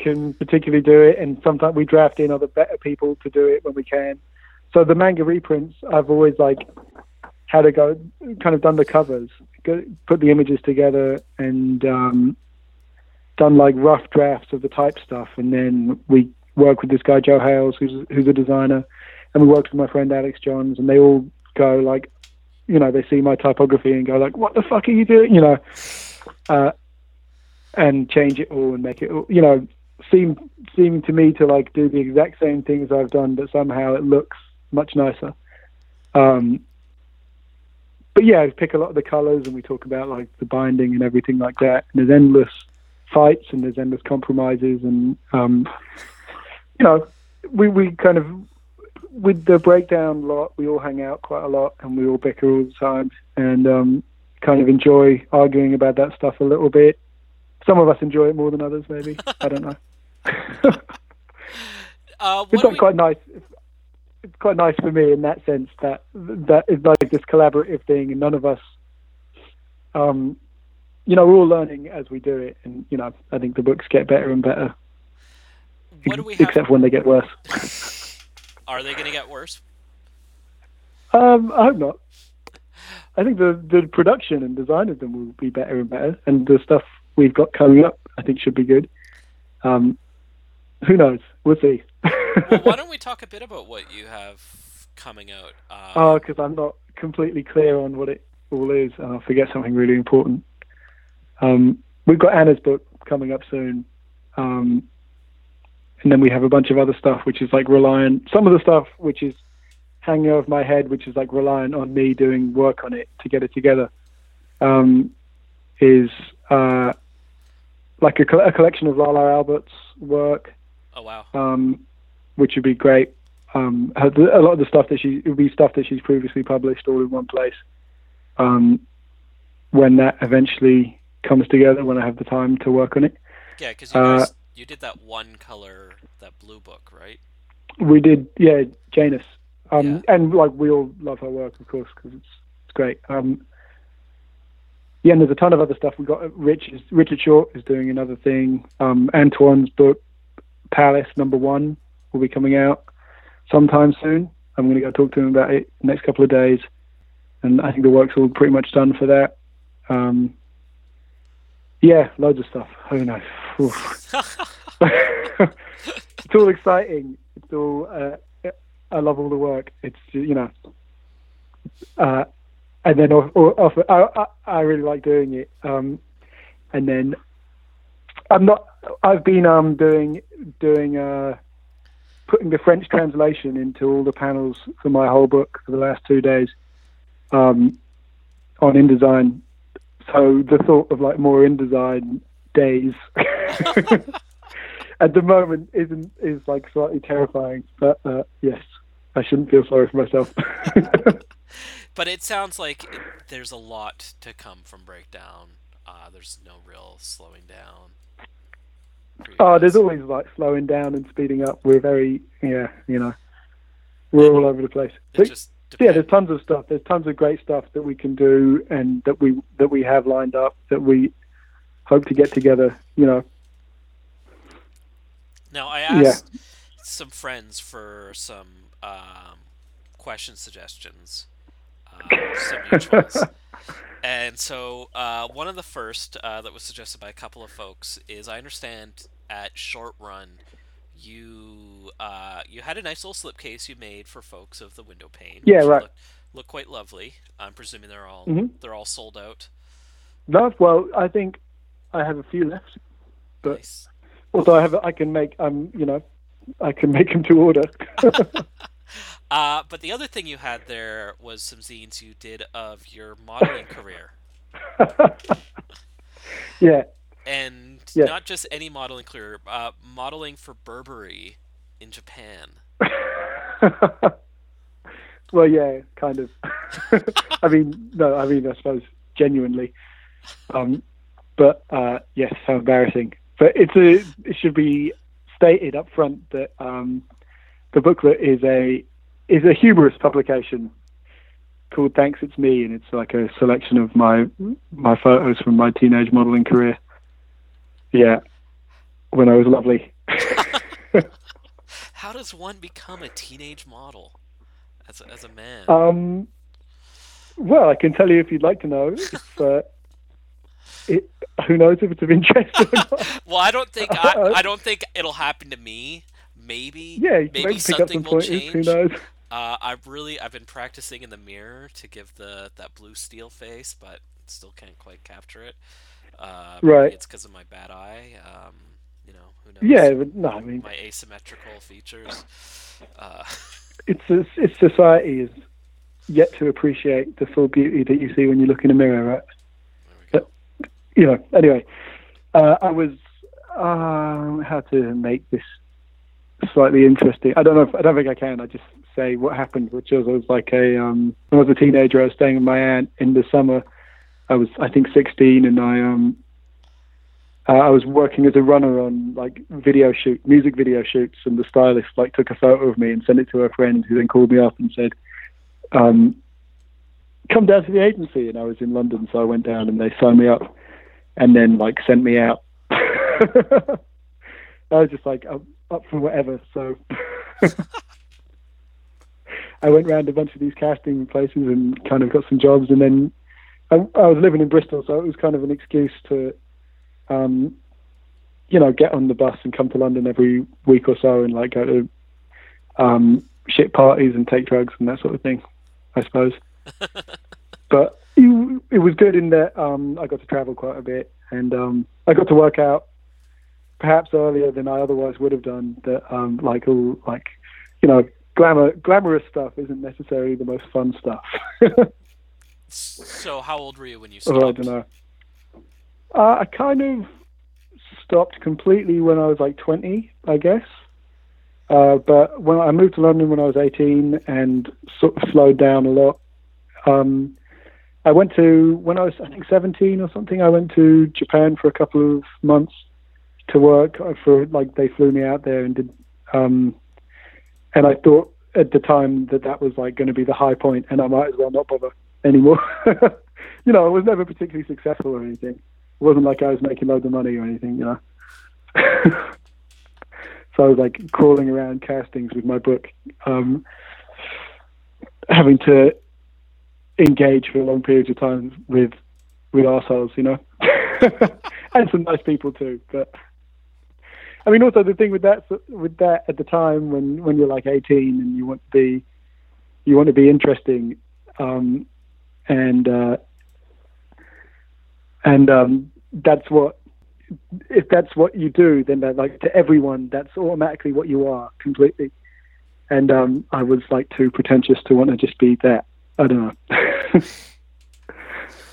can particularly do it, and sometimes we draft in other better people to do it when we can. So the manga reprints, I've always like had to go, kind of done the covers, put the images together, and um, done like rough drafts of the type stuff, and then we work with this guy Joe Hales, who's who's a designer, and we worked with my friend Alex Johns, and they all go like, you know, they see my typography and go like, "What the fuck are you doing?" You know, uh, and change it all and make it, all, you know, seem seem to me to like do the exact same things I've done, but somehow it looks much nicer. Um, but yeah, I pick a lot of the colors and we talk about like the binding and everything like that. And there's endless fights and there's endless compromises and um, you know, we we kind of with the breakdown lot, we all hang out quite a lot and we all bicker all the time and um, kind of enjoy arguing about that stuff a little bit. Some of us enjoy it more than others, maybe. I don't know. <laughs> Uh, it's not we, quite nice. It's, it's quite nice for me in that sense that that is like this collaborative thing, and none of us, um, you know, we're all learning as we do it, and you know, I think the books get better and better, what do we except have? for when they get worse. <laughs> Are they going to get worse? Um, I hope not. I think the the production and design of them will be better and better, and the stuff we've got coming up, I think, should be good. Um, who knows? We'll see. well, why don't we <laughs> talk a bit about what you have coming out? Uh, Oh, because I'm not completely clear on what it all is, and I'll forget something really important. Um, we've got Anna's book coming up soon, um, and then we have a bunch of other stuff which is like reliant. Some of the stuff which is hanging over my head, which is like reliant on me doing work on it to get it together, um, is uh, like a, a collection of Lala Albert's work oh wow. um, which would be great. Um, a lot of the stuff that she it would be stuff that she's previously published all in one place. Um, when that eventually comes together, when I have the time to work on it, Yeah, because you uh, you did that one color, that blue book, right? we did yeah, Janus, um, Yeah. and like we all love her work, of course, because it's it's great. Um, yeah, and there's a ton of other stuff. We got uh, Rich is, Richard Short is doing another thing. Um, Antoine's book Palace Number One will be coming out sometime soon. I'm going to go talk to him about it next couple of days, and I think the work's all pretty much done for that. Um, yeah, loads of stuff. Who knows? <laughs> <laughs> It's all exciting. It's all. Uh, I love all the work. It's you know, uh, and then off, off, I, I I really like doing it. Um, and then I'm not. I've been um doing doing uh putting the French translation into all the panels for my whole book for the last two days um, on InDesign. So the thought of like more InDesign days <laughs> at the moment isn't is like slightly terrifying. But uh, yes, I shouldn't feel sorry for myself. <laughs> But it sounds like there's a lot to come from Breakdown. Uh, there's no real slowing down. oh, there's always like slowing down and speeding up. We're very yeah, you know, we're all over the place. So- yeah, there's tons of stuff. There's tons of great stuff that we can do and that we that we have lined up that we hope to get together. You know, Now I Yeah. asked some friends for some um, question suggestions, uh, some mutuals, <laughs> and so uh, one of the first uh, that was suggested by a couple of folks is I understand at Short Run you uh, you had a nice little slipcase you made for folks of the window pane. Yeah, right. Look, look quite lovely. I'm presuming they're all Mhm. they're all sold out. no, well, I think I have a few left. But- Nice. Although I have, I can make, um, you know, I can make them to order. <laughs> <laughs> <laughs> Uh, but the other thing you had there was some zines you did of your modeling career. <laughs> yeah, and Yeah. not just any modeling career, uh, modeling for Burberry in Japan. <laughs> well, yeah, kind of. <laughs> I mean, no, I mean, I suppose genuinely. Um, but uh, yes, how embarrassing. But it's a it should be stated up front that um, the booklet is a is a humorous publication called Thanks It's Me, and it's like a selection of my my photos from my teenage modeling career. Yeah, when I was lovely. <laughs> How does one become a teenage model as a, as a man? Um, well, I can tell you if you'd like to know. <laughs> Uh, it, who knows if it's of interest <laughs> well, I don't think I, I don't think it'll happen to me. Maybe Yeah, maybe up something some will pointers. change. Who knows? Uh, I've really I've been practicing in the mirror to give the that blue steel face, but still can't quite capture it. Uh, Right. It's because of my bad eye. Um, you know, who knows? Yeah, but no, I mean, My asymmetrical features. Uh, <laughs> it's a, it's society is yet to appreciate the full beauty that you see when you look in a mirror, right? there we go. you know, anyway, uh, I was um, how to make this slightly interesting. I don't know. If, I don't think I can. I just say what happened, which was I was like a um, when I was a teenager. I was staying with my aunt in the summer. I was I think 16, and I um uh, I was working as a runner on like video shoot, music video shoots, and the stylist like took a photo of me and sent it to her friend, who then called me up and said, um, "Come down to the agency." And I was in London, so I went down and they signed me up, and then like sent me out. <laughs> I was just like up, up for whatever. So <laughs> I went round a bunch of these casting places and kind of got some jobs, and then I, I was living in Bristol, so it was kind of an excuse to, um, you know, get on the bus and come to London every week or so and like go to um, shit parties and take drugs and that sort of thing, I suppose. <laughs> but it, it was good in that um, I got to travel quite a bit and um, I got to work out perhaps earlier than I otherwise would have done that um, like all like you know glamour glamorous stuff isn't necessarily the most fun stuff. So, how old were you when you <laughs> Oh, I don't know. Uh, I kind of stopped completely when I was like 20, I guess. Uh, but when I moved to London when I was 18 and sort of slowed down a lot, um, I went to, when I was, I think, 17 or something, I went to Japan for a couple of months to work for, like, they flew me out there and did, um, and I thought at the time that that was, like, going to be the high point and I might as well not bother anymore. <laughs> you know, I was never particularly successful or anything. It wasn't like I was making loads of money or anything, you know. <laughs> so I was like crawling around castings with my book, um, having to engage for long periods of time with with arseholes, you know, <laughs> and some nice people too. But I mean, also the thing with that with that at the time when when you're like 18 and you want to be you want to be interesting. Um, and uh, and um, that's what if that's what you do, then that like to everyone, that's automatically what you are completely. And um, I was like too pretentious to want to just be that. I don't know. <laughs>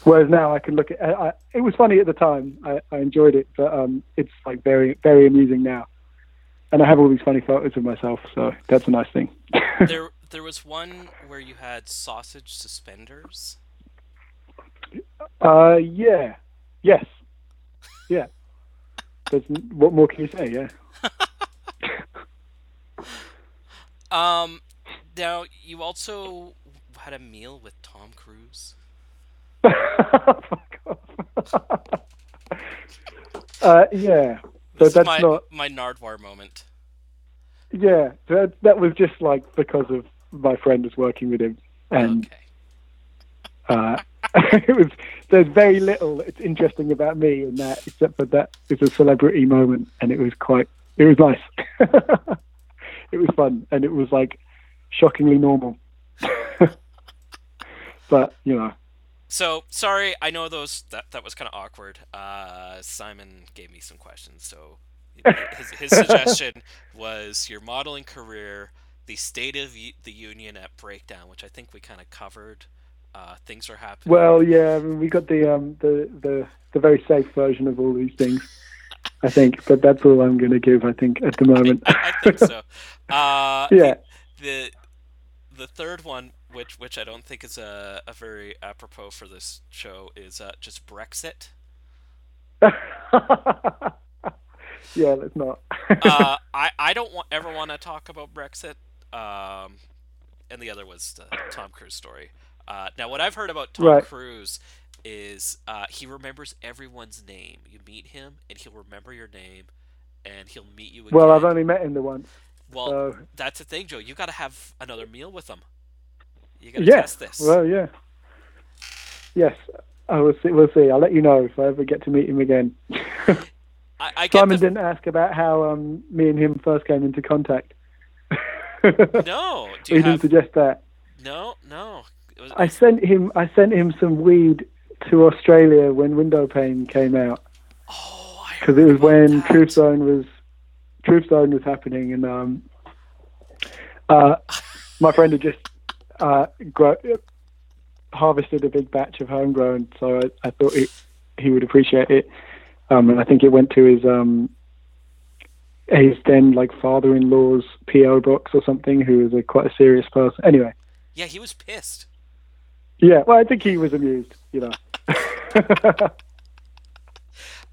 Whereas now I can look at. I, I, it was funny at the time. I, I enjoyed it, but um, it's like very very amusing now. And I have all these funny photos of myself, so that's a nice thing. <laughs> there, there was one where you had sausage suspenders. Uh, yeah, yes, yeah. There's, what more can you say? Yeah. <laughs> Um, now you also had a meal with Tom Cruise. Fuck <laughs> off. uh, yeah, This is that's my not. my Nardwuar moment. Yeah, that that was just like because of my friend was working with him, and okay. uh, <laughs> it was. There's very little that's interesting about me in that, except for that it's a celebrity moment, and it was quite. It was nice. <laughs> it was fun, and it was like shockingly normal. but you know, So sorry, I know those that that was kind of awkward. Uh, Simon gave me some questions, so his, his <laughs> suggestion was your modeling career, the state of the union at Breakdown, which I think we kind of covered. Uh, things are happening. Well, yeah, I mean, we got the um the, the the very safe version of all these things, I think. But that's all I'm going to give. I think at the moment. I, I think so. <laughs> Uh, yeah. the the third one which which I don't think is a, a very apropos for this show, is uh, just Brexit. <laughs> yeah, let's not. <laughs> uh, I I don't want, ever want to talk about Brexit. Um, and the other was the Tom Cruise story. Uh, now, what I've heard about Tom Right. Cruise is uh, he remembers everyone's name. You meet him, and he'll remember your name, and he'll meet you again. well, I've only met him the once. well, So that's the thing, Joe. You got to have another meal with him. You got to yeah. test this. Well, yeah. Yes, I will see. We'll see. I'll let you know if I ever get to meet him again. <laughs> I, I Simon the, didn't ask about how um, me and him first came into contact. <laughs> no. Do he you didn't suggest that. no? No. Was, I sent him. I sent him some weed to Australia when Window Pane came out oh, because it was when that. Truth Zone was Truth Zone was happening, and um, uh, my friend had just uh, grow, harvested a big batch of homegrown, so I, I thought it, he would appreciate it. Um, and I think it went to his um, his then like father-in-law's PO box or something, who was a quite a serious person. Anyway, Yeah, he was pissed. yeah. Well, I think he was amused, you know. <laughs>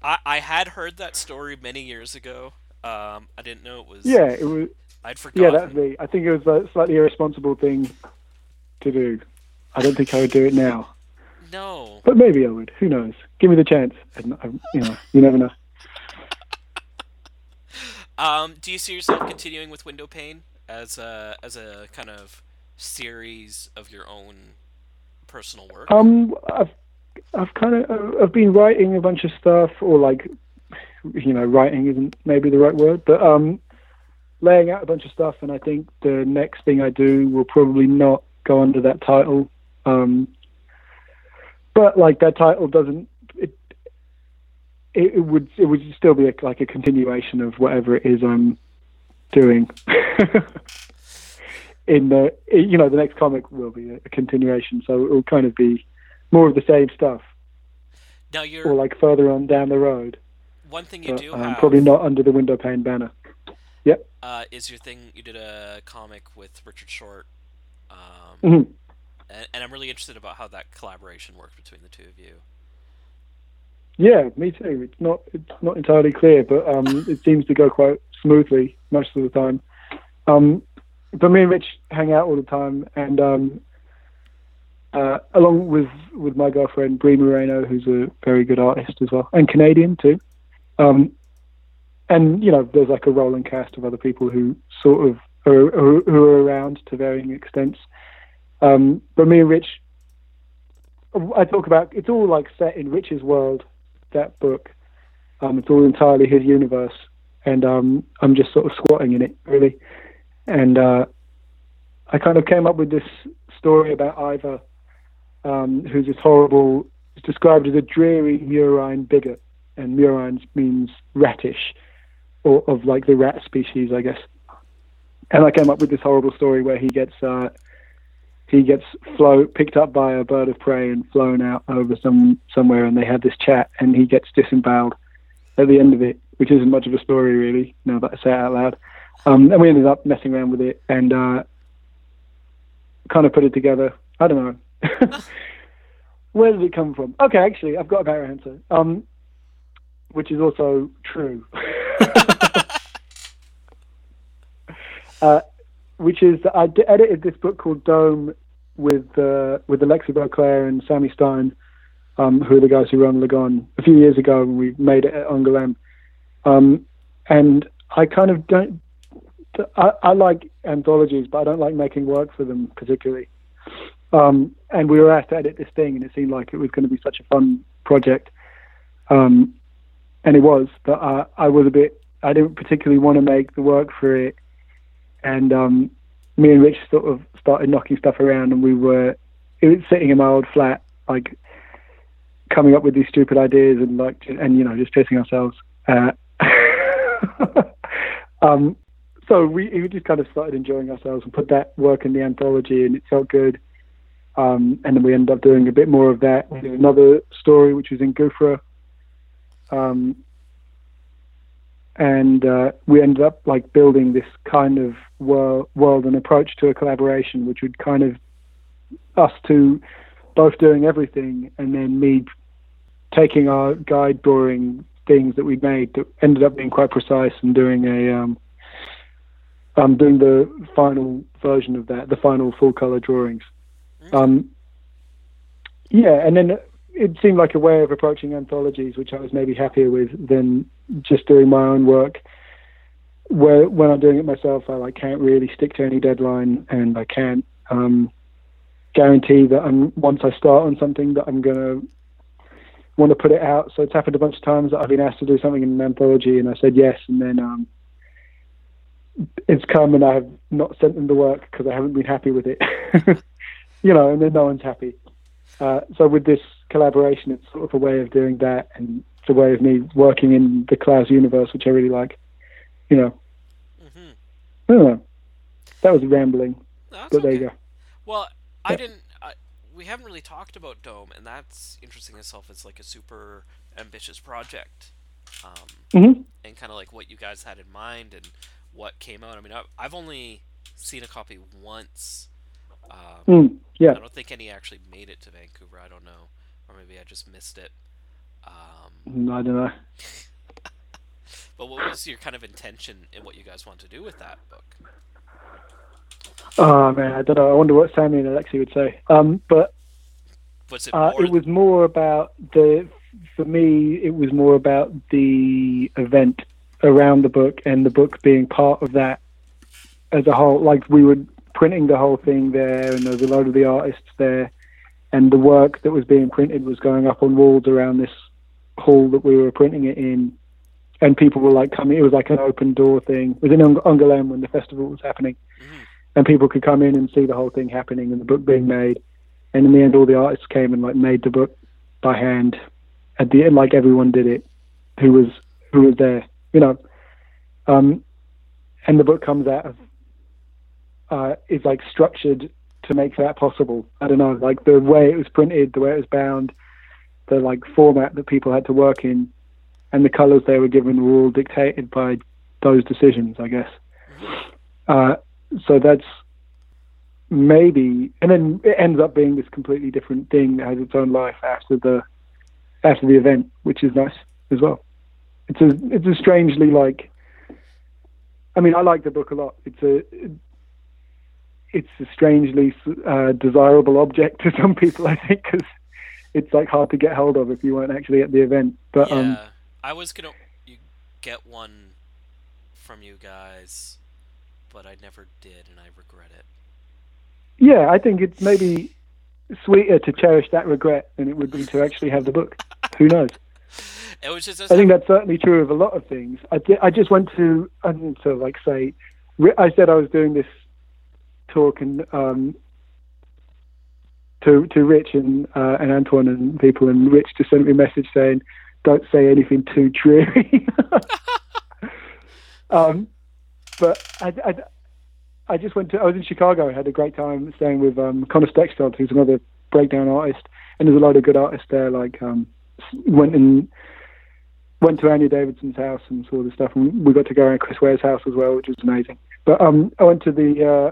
I, I had heard that story many years ago. Um, I didn't know it was. yeah, it was. I'd forgotten. Yeah, that's me. I think it was a slightly irresponsible thing to do. I don't think I would do it now, No. but maybe I would. Who knows? Give me the chance. And, you know, you never know. <laughs> Um, do you see yourself continuing with Window Pane as a as a kind of series of your own personal work? Um, I've I've kind of I've been writing a bunch of stuff, or like, you know, writing isn't maybe the right word, but um, laying out a bunch of stuff, and I think the next thing I do will probably not go under that title. Um, but like that title doesn't it. It, it would it would still be a, like a continuation of whatever it is I'm doing. <laughs> In the you know the next comic will be a, a continuation, so it will kind of be more of the same stuff, now you're or like further on down the road. one thing you But, do um, have probably not under the window pane banner. Yep. Uh, is your thing. You did a comic with Richard Short, um, Mhm. and, and I'm really interested about how that collaboration worked between the two of you. Yeah, me too. It's not it's not entirely clear, but um, <laughs> it seems to go quite smoothly most of the time. Um, but me and Rich hang out all the time, and um, uh, along with with my girlfriend Brie Moreno, who's a very good artist as well, and Canadian too. Um, and you know, there's like a rolling cast of other people who sort of are, who are around to varying extents. Um, but me and Rich, I talk about it's all like set in Rich's world. That book, um, it's all entirely his universe, and um, I'm just sort of squatting in it really. And uh, I kind of came up with this story about Ivor, um, who's this horrible. It's described as a dreary murine bigot, and murines means ratish, or of like the rat species, I guess. And I came up with this horrible story where he gets uh, he gets flow picked up by a bird of prey and flown out over some somewhere, and they have this chat, and he gets disemboweled at the end of it, which isn't much of a story really. Now that I say it out loud, um, and we ended up messing around with it and uh, kind of put it together. I don't know. <laughs> Where did it come from? Okay, actually, I've got a better answer, um, which is also true. <laughs> uh, which is that I d- edited this book called Dome with uh, with Alexis Beauclair and Sammy Stein, um, who are the guys who run Lagon, a few years ago when we made it at Angoulême. Um, and I kind of don't. I, I like anthologies, but I don't like making work for them particularly. Um, and we were asked to edit this thing, and it seemed like it was going to be such a fun project. Um, and it was, but uh, I was a bit. I didn't particularly want to make the work for it and um, me and Rich sort of started knocking stuff around, and we were it was sitting in my old flat, like coming up with these stupid ideas and like and you know just pissing ourselves. Uh, <laughs> um, so we, we just kind of started enjoying ourselves and put that work in the anthology, and it felt good. Um, and then we ended up doing a bit more of that. We did another story which was in Gufra. Um, and uh, we ended up like building this kind of world, world and approach to a collaboration, which would kind of us two both doing everything, and then me taking our guide drawing things that we made that ended up being quite precise and doing a um, um doing the final version of that, the final full color drawings. Um, yeah, and then it seemed like a way of approaching anthologies, which I was maybe happier with than just doing my own work. Where when I'm doing it myself, I like can't really stick to any deadline, and I can't um, guarantee that I'm once I start on something that I'm gonna want to put it out. So it's happened a bunch of times that I've been asked to do something in an anthology, and I said yes, and then um, it's come and I have not sent them the work because I haven't been happy with it. <laughs> you know, and then no one's happy. Uh, so with this collaboration, it's sort of a way of doing that, and it's a way of me working in the Klaus universe, which I really like. You know, hmm I don't know. That was rambling, No, but there you go. Well, I Yeah. didn't. I, we haven't really talked about Dome, and that's interesting itself. It's like a super ambitious project, um, hmm and kind of like what you guys had in mind and what came out. I mean, I've, I've only seen a copy once. Um, Mm, yeah. I don't think any actually made it to Vancouver. I don't know, maybe I just missed it. Um, I don't know. <laughs> but what was your kind of intention in what you guys want to do with that book? Oh man, I don't know. I wonder what Sammy and Alexis would say. Um, but Was it Uh, it was more about the. For me, it was more about the event around the book and the book being part of that as a whole. Like we were printing the whole thing there, and there was a load of the artists there, and the work that was being printed was going up on walls around this hall that we were printing it in, and people were like coming. It was like an open door thing. It was in Ung- when the festival was happening, Mhm. and people could come in and see the whole thing happening and the book being made. And in the end, all the artists came and like made the book by hand. At the end, like everyone did it, who was who was there, you know. Um, and the book comes out of uh, is like structured to make that possible. I don't know, like the way it was printed, the way it was bound, the like format that people had to work in, and the colors they were given were all dictated by those decisions, I guess. Uh, so that's maybe, and then it ends up being this completely different thing that has its own life after the after the event, which is nice as well. It's a it's a strangely like. I mean, I like the book a lot. It's a it's a strangely uh, desirable object to some people, I think, because it's like hard to get hold of if you weren't actually at the event. But yeah, um, I was gonna get one from you guys, but I never did, and I regret it. yeah, I think it's maybe sweeter to cherish that regret than it would be to actually have the book. Who knows? <laughs> It was just I think that's certainly true of a lot of things. I, di- I just went to, I of like say, I said I was doing this talk and um, to to Rich and uh, and Antoine and people, and Rich just sent me a message saying, "Don't say anything too dreary." <laughs> um, but I, I, I just went to. I was in Chicago. I had a great time staying with um, Connor who's another breakdown artist, and there's a lot of good artists there. Like um, went and went to Anya Davidson's house and saw the stuff, and we got to go around Chris Ware's house as well, which was amazing. But um, I went to the. Uh,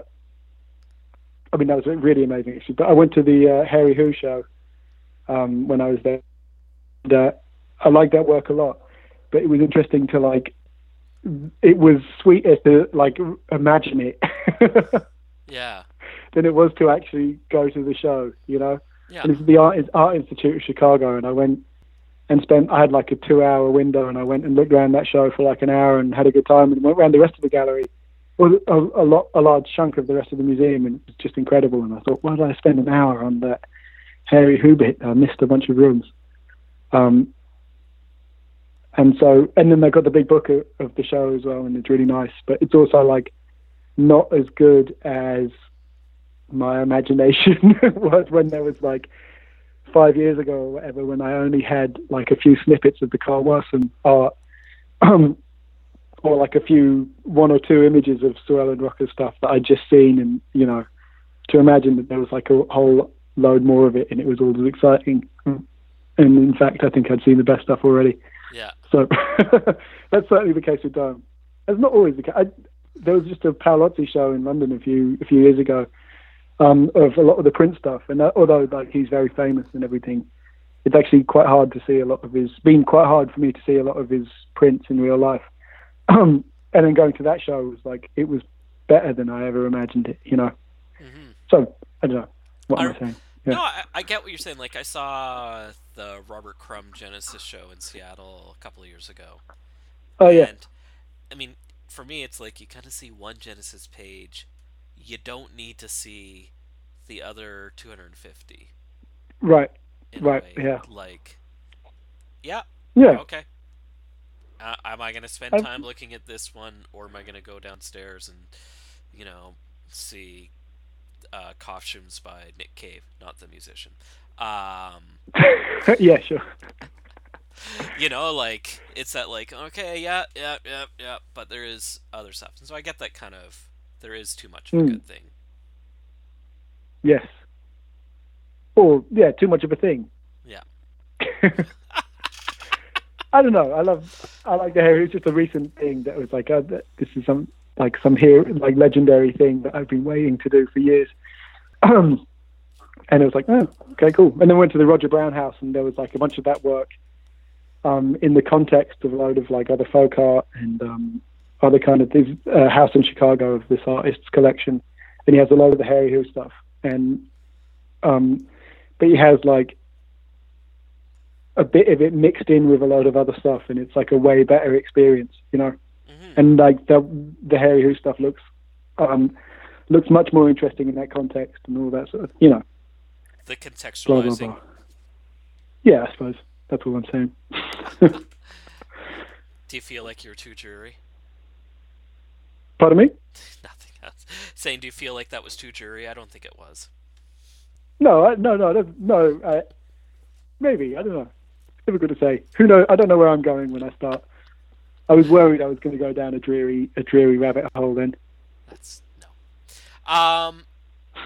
I mean, that was really amazing actually. But I went to the uh, Hairy Who show um, when I was there. And, uh, I liked that work a lot, but it was interesting to like. It was sweeter to like imagine it <laughs> yeah, than it was to actually go to the show. You know. yeah, And it's the Art, Art Institute of Chicago, and I went and spent. I had like a two-hour window, and I went and looked around that show for like an hour and had a good time, and went around the rest of the gallery, well, a, a lot, a large chunk of the rest of the museum, and it was just incredible. And I thought, why did I spend an hour on that Hairy Who? I missed a bunch of rooms. Um, and so, and then they got the big book of, of the show as well, and it's really nice. But it's also like not as good as my imagination <laughs> was when there was like five years ago or whatever, when I only had like a few snippets of the Karl Wirsum art, <clears throat> or like a few one or two images of Suellen Rocca stuff that I'd just seen, and you know, to imagine that there was like a whole load more of it, and it was all as exciting. And in fact, I think I'd seen the best stuff already. yeah. So <laughs> that's certainly the case with Dome. It's not always the case. I, there was just a Paolozzi show in London a few a few years ago, um, of a lot of the print stuff. And that, although like he's very famous and everything, it's actually quite hard to see a lot of his. Been quite hard for me to see a lot of his prints in real life. Um, <clears throat> and then going to that show was like it was better than I ever imagined it. You know. hmm So I don't know. What am I- I saying? Yeah. No, I, I get what you're saying. Like I saw the Robert Crumb Genesis show in Seattle a couple of years ago. Oh yeah. And I mean, for me, it's like you kind of see one Genesis page. You don't need to see the other 250. Right. Right, yeah. Like, yeah, Yeah. okay. Uh, am I going to spend time looking at this one, or am I going to go downstairs and, you know, see uh, costumes by Nick Cave, not the musician? Um, <laughs> yeah. Sure. <laughs> you know, like it's that like okay, yeah, yeah, yeah, yeah, but there is other stuff, and so I get that kind of there is too much of a Mm. good thing. Yes. Or yeah, too much of a thing. Yeah. <laughs> I don't know. I love. I like the hair. It's just a recent thing that was like, uh, this is some like some here like legendary thing that I've been waiting to do for years. <clears throat> And it was like, oh, okay, cool. And then went to the Roger Brown house, and there was like a bunch of that work, um, in the context of a load of like other folk art and um, other kind of this uh, house in Chicago of this artist's collection. And he has a lot of the Hairy Who stuff, and um, but he has like a bit of it mixed in with a load of other stuff, and it's like a way better experience, you know. hmm And like the the Hairy Who stuff looks um, looks much more interesting in that context and all that sort of, you know, The contextualizing. blah blah. Yeah, I suppose that's what I'm saying. <laughs> Do you feel like you're too dreary? Pardon me? <laughs> Nothing else. Saying, do you feel like that was too jury? I don't think it was. No, I, no, no, that's- no. Uh, maybe I don't know. Difficult to say. Who knows? I don't know where I'm going when I start. I was worried I was going to go down a dreary, a dreary rabbit hole. Then That's no. Um. <laughs>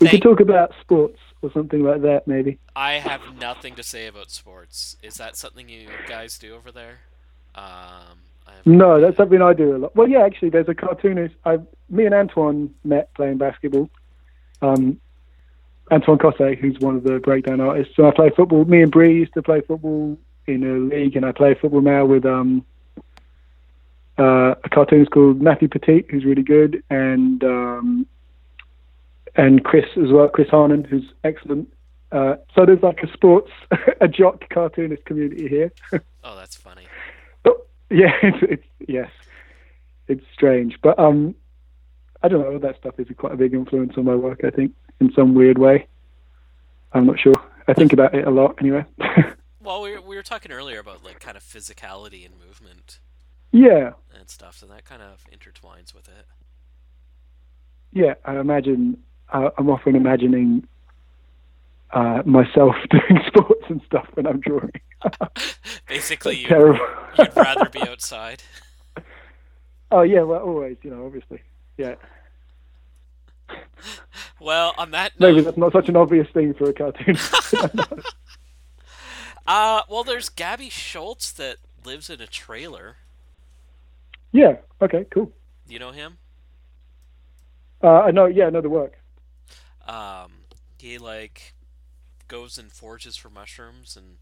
we could talk about sports or something like that, maybe. I have nothing to say about sports. Is that something you guys do over there? Um, No, that's something I do a lot. Well, yeah, actually, there's a cartoonist. I, me and Antoine met playing basketball. Um, Antoine Cosse, who's one of the breakdown artists. So I play football. Me and Bree used to play football in a league, and I play football now with um, uh, a cartoonist called Matthew Petit, who's really good, and um, and Chris as well, Chris Harnan, who's excellent. Uh, so there's like a sports, <laughs> a jock cartoonist community here. <laughs> Oh, that's funny. But yeah, <laughs> it's, it's yes, it's strange, but um, I don't know. That stuff is quite a big influence on my work. I think in some weird way. I'm not sure. I think about it a lot anyway. <laughs> Well, we were, we were talking earlier about like kind of physicality and movement yeah, and stuff, So that kind of intertwines with it. yeah. I imagine. Uh, I'm often imagining uh, myself <laughs> doing sports and stuff when I'm drawing. <laughs> Basically, you, terrible. you'd rather be outside. oh yeah, well, always, you know, obviously. Yeah, <laughs> Well, on that maybe that's not such an obvious thing for a cartoon. <laughs> uh, well, there's Gabby Schulz that lives in a trailer. yeah. Okay. Cool. Do you know him? Uh, I know. Yeah, I know the work. Um, he like goes and forges for mushrooms and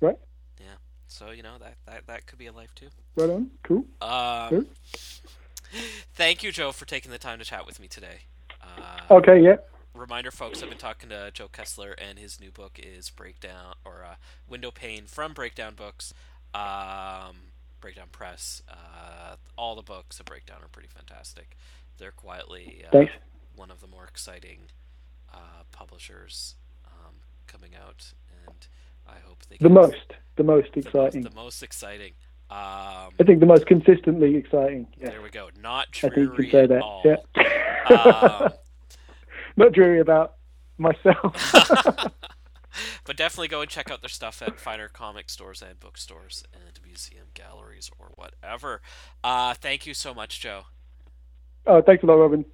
Right. yeah. So you know that that that could be a life too. Right on. Cool. Um, Sure. Thank you, Joe, for taking the time to chat with me today. Uh, Okay. Yeah. Reminder, folks, I've been talking to Joe Kessler, and his new book is Breakdown or uh, Window Pane from Breakdown Books, um, Breakdown Press. Uh, all the books of Breakdown are pretty fantastic. They're quietly uh, one of the more exciting uh, publishers um, coming out, and I hope they The most. The most the most- exciting. the most exciting. Um, I think the most consistently exciting. Yeah. there we go. Not dreary I think you can say at that. all. Yeah. Um, <laughs> Not dreary about myself. <laughs> <laughs> but definitely go and check out their stuff at finer comic stores and bookstores and museum galleries or whatever. Uh, thank you so much, Joe. oh, thanks a lot, Robin.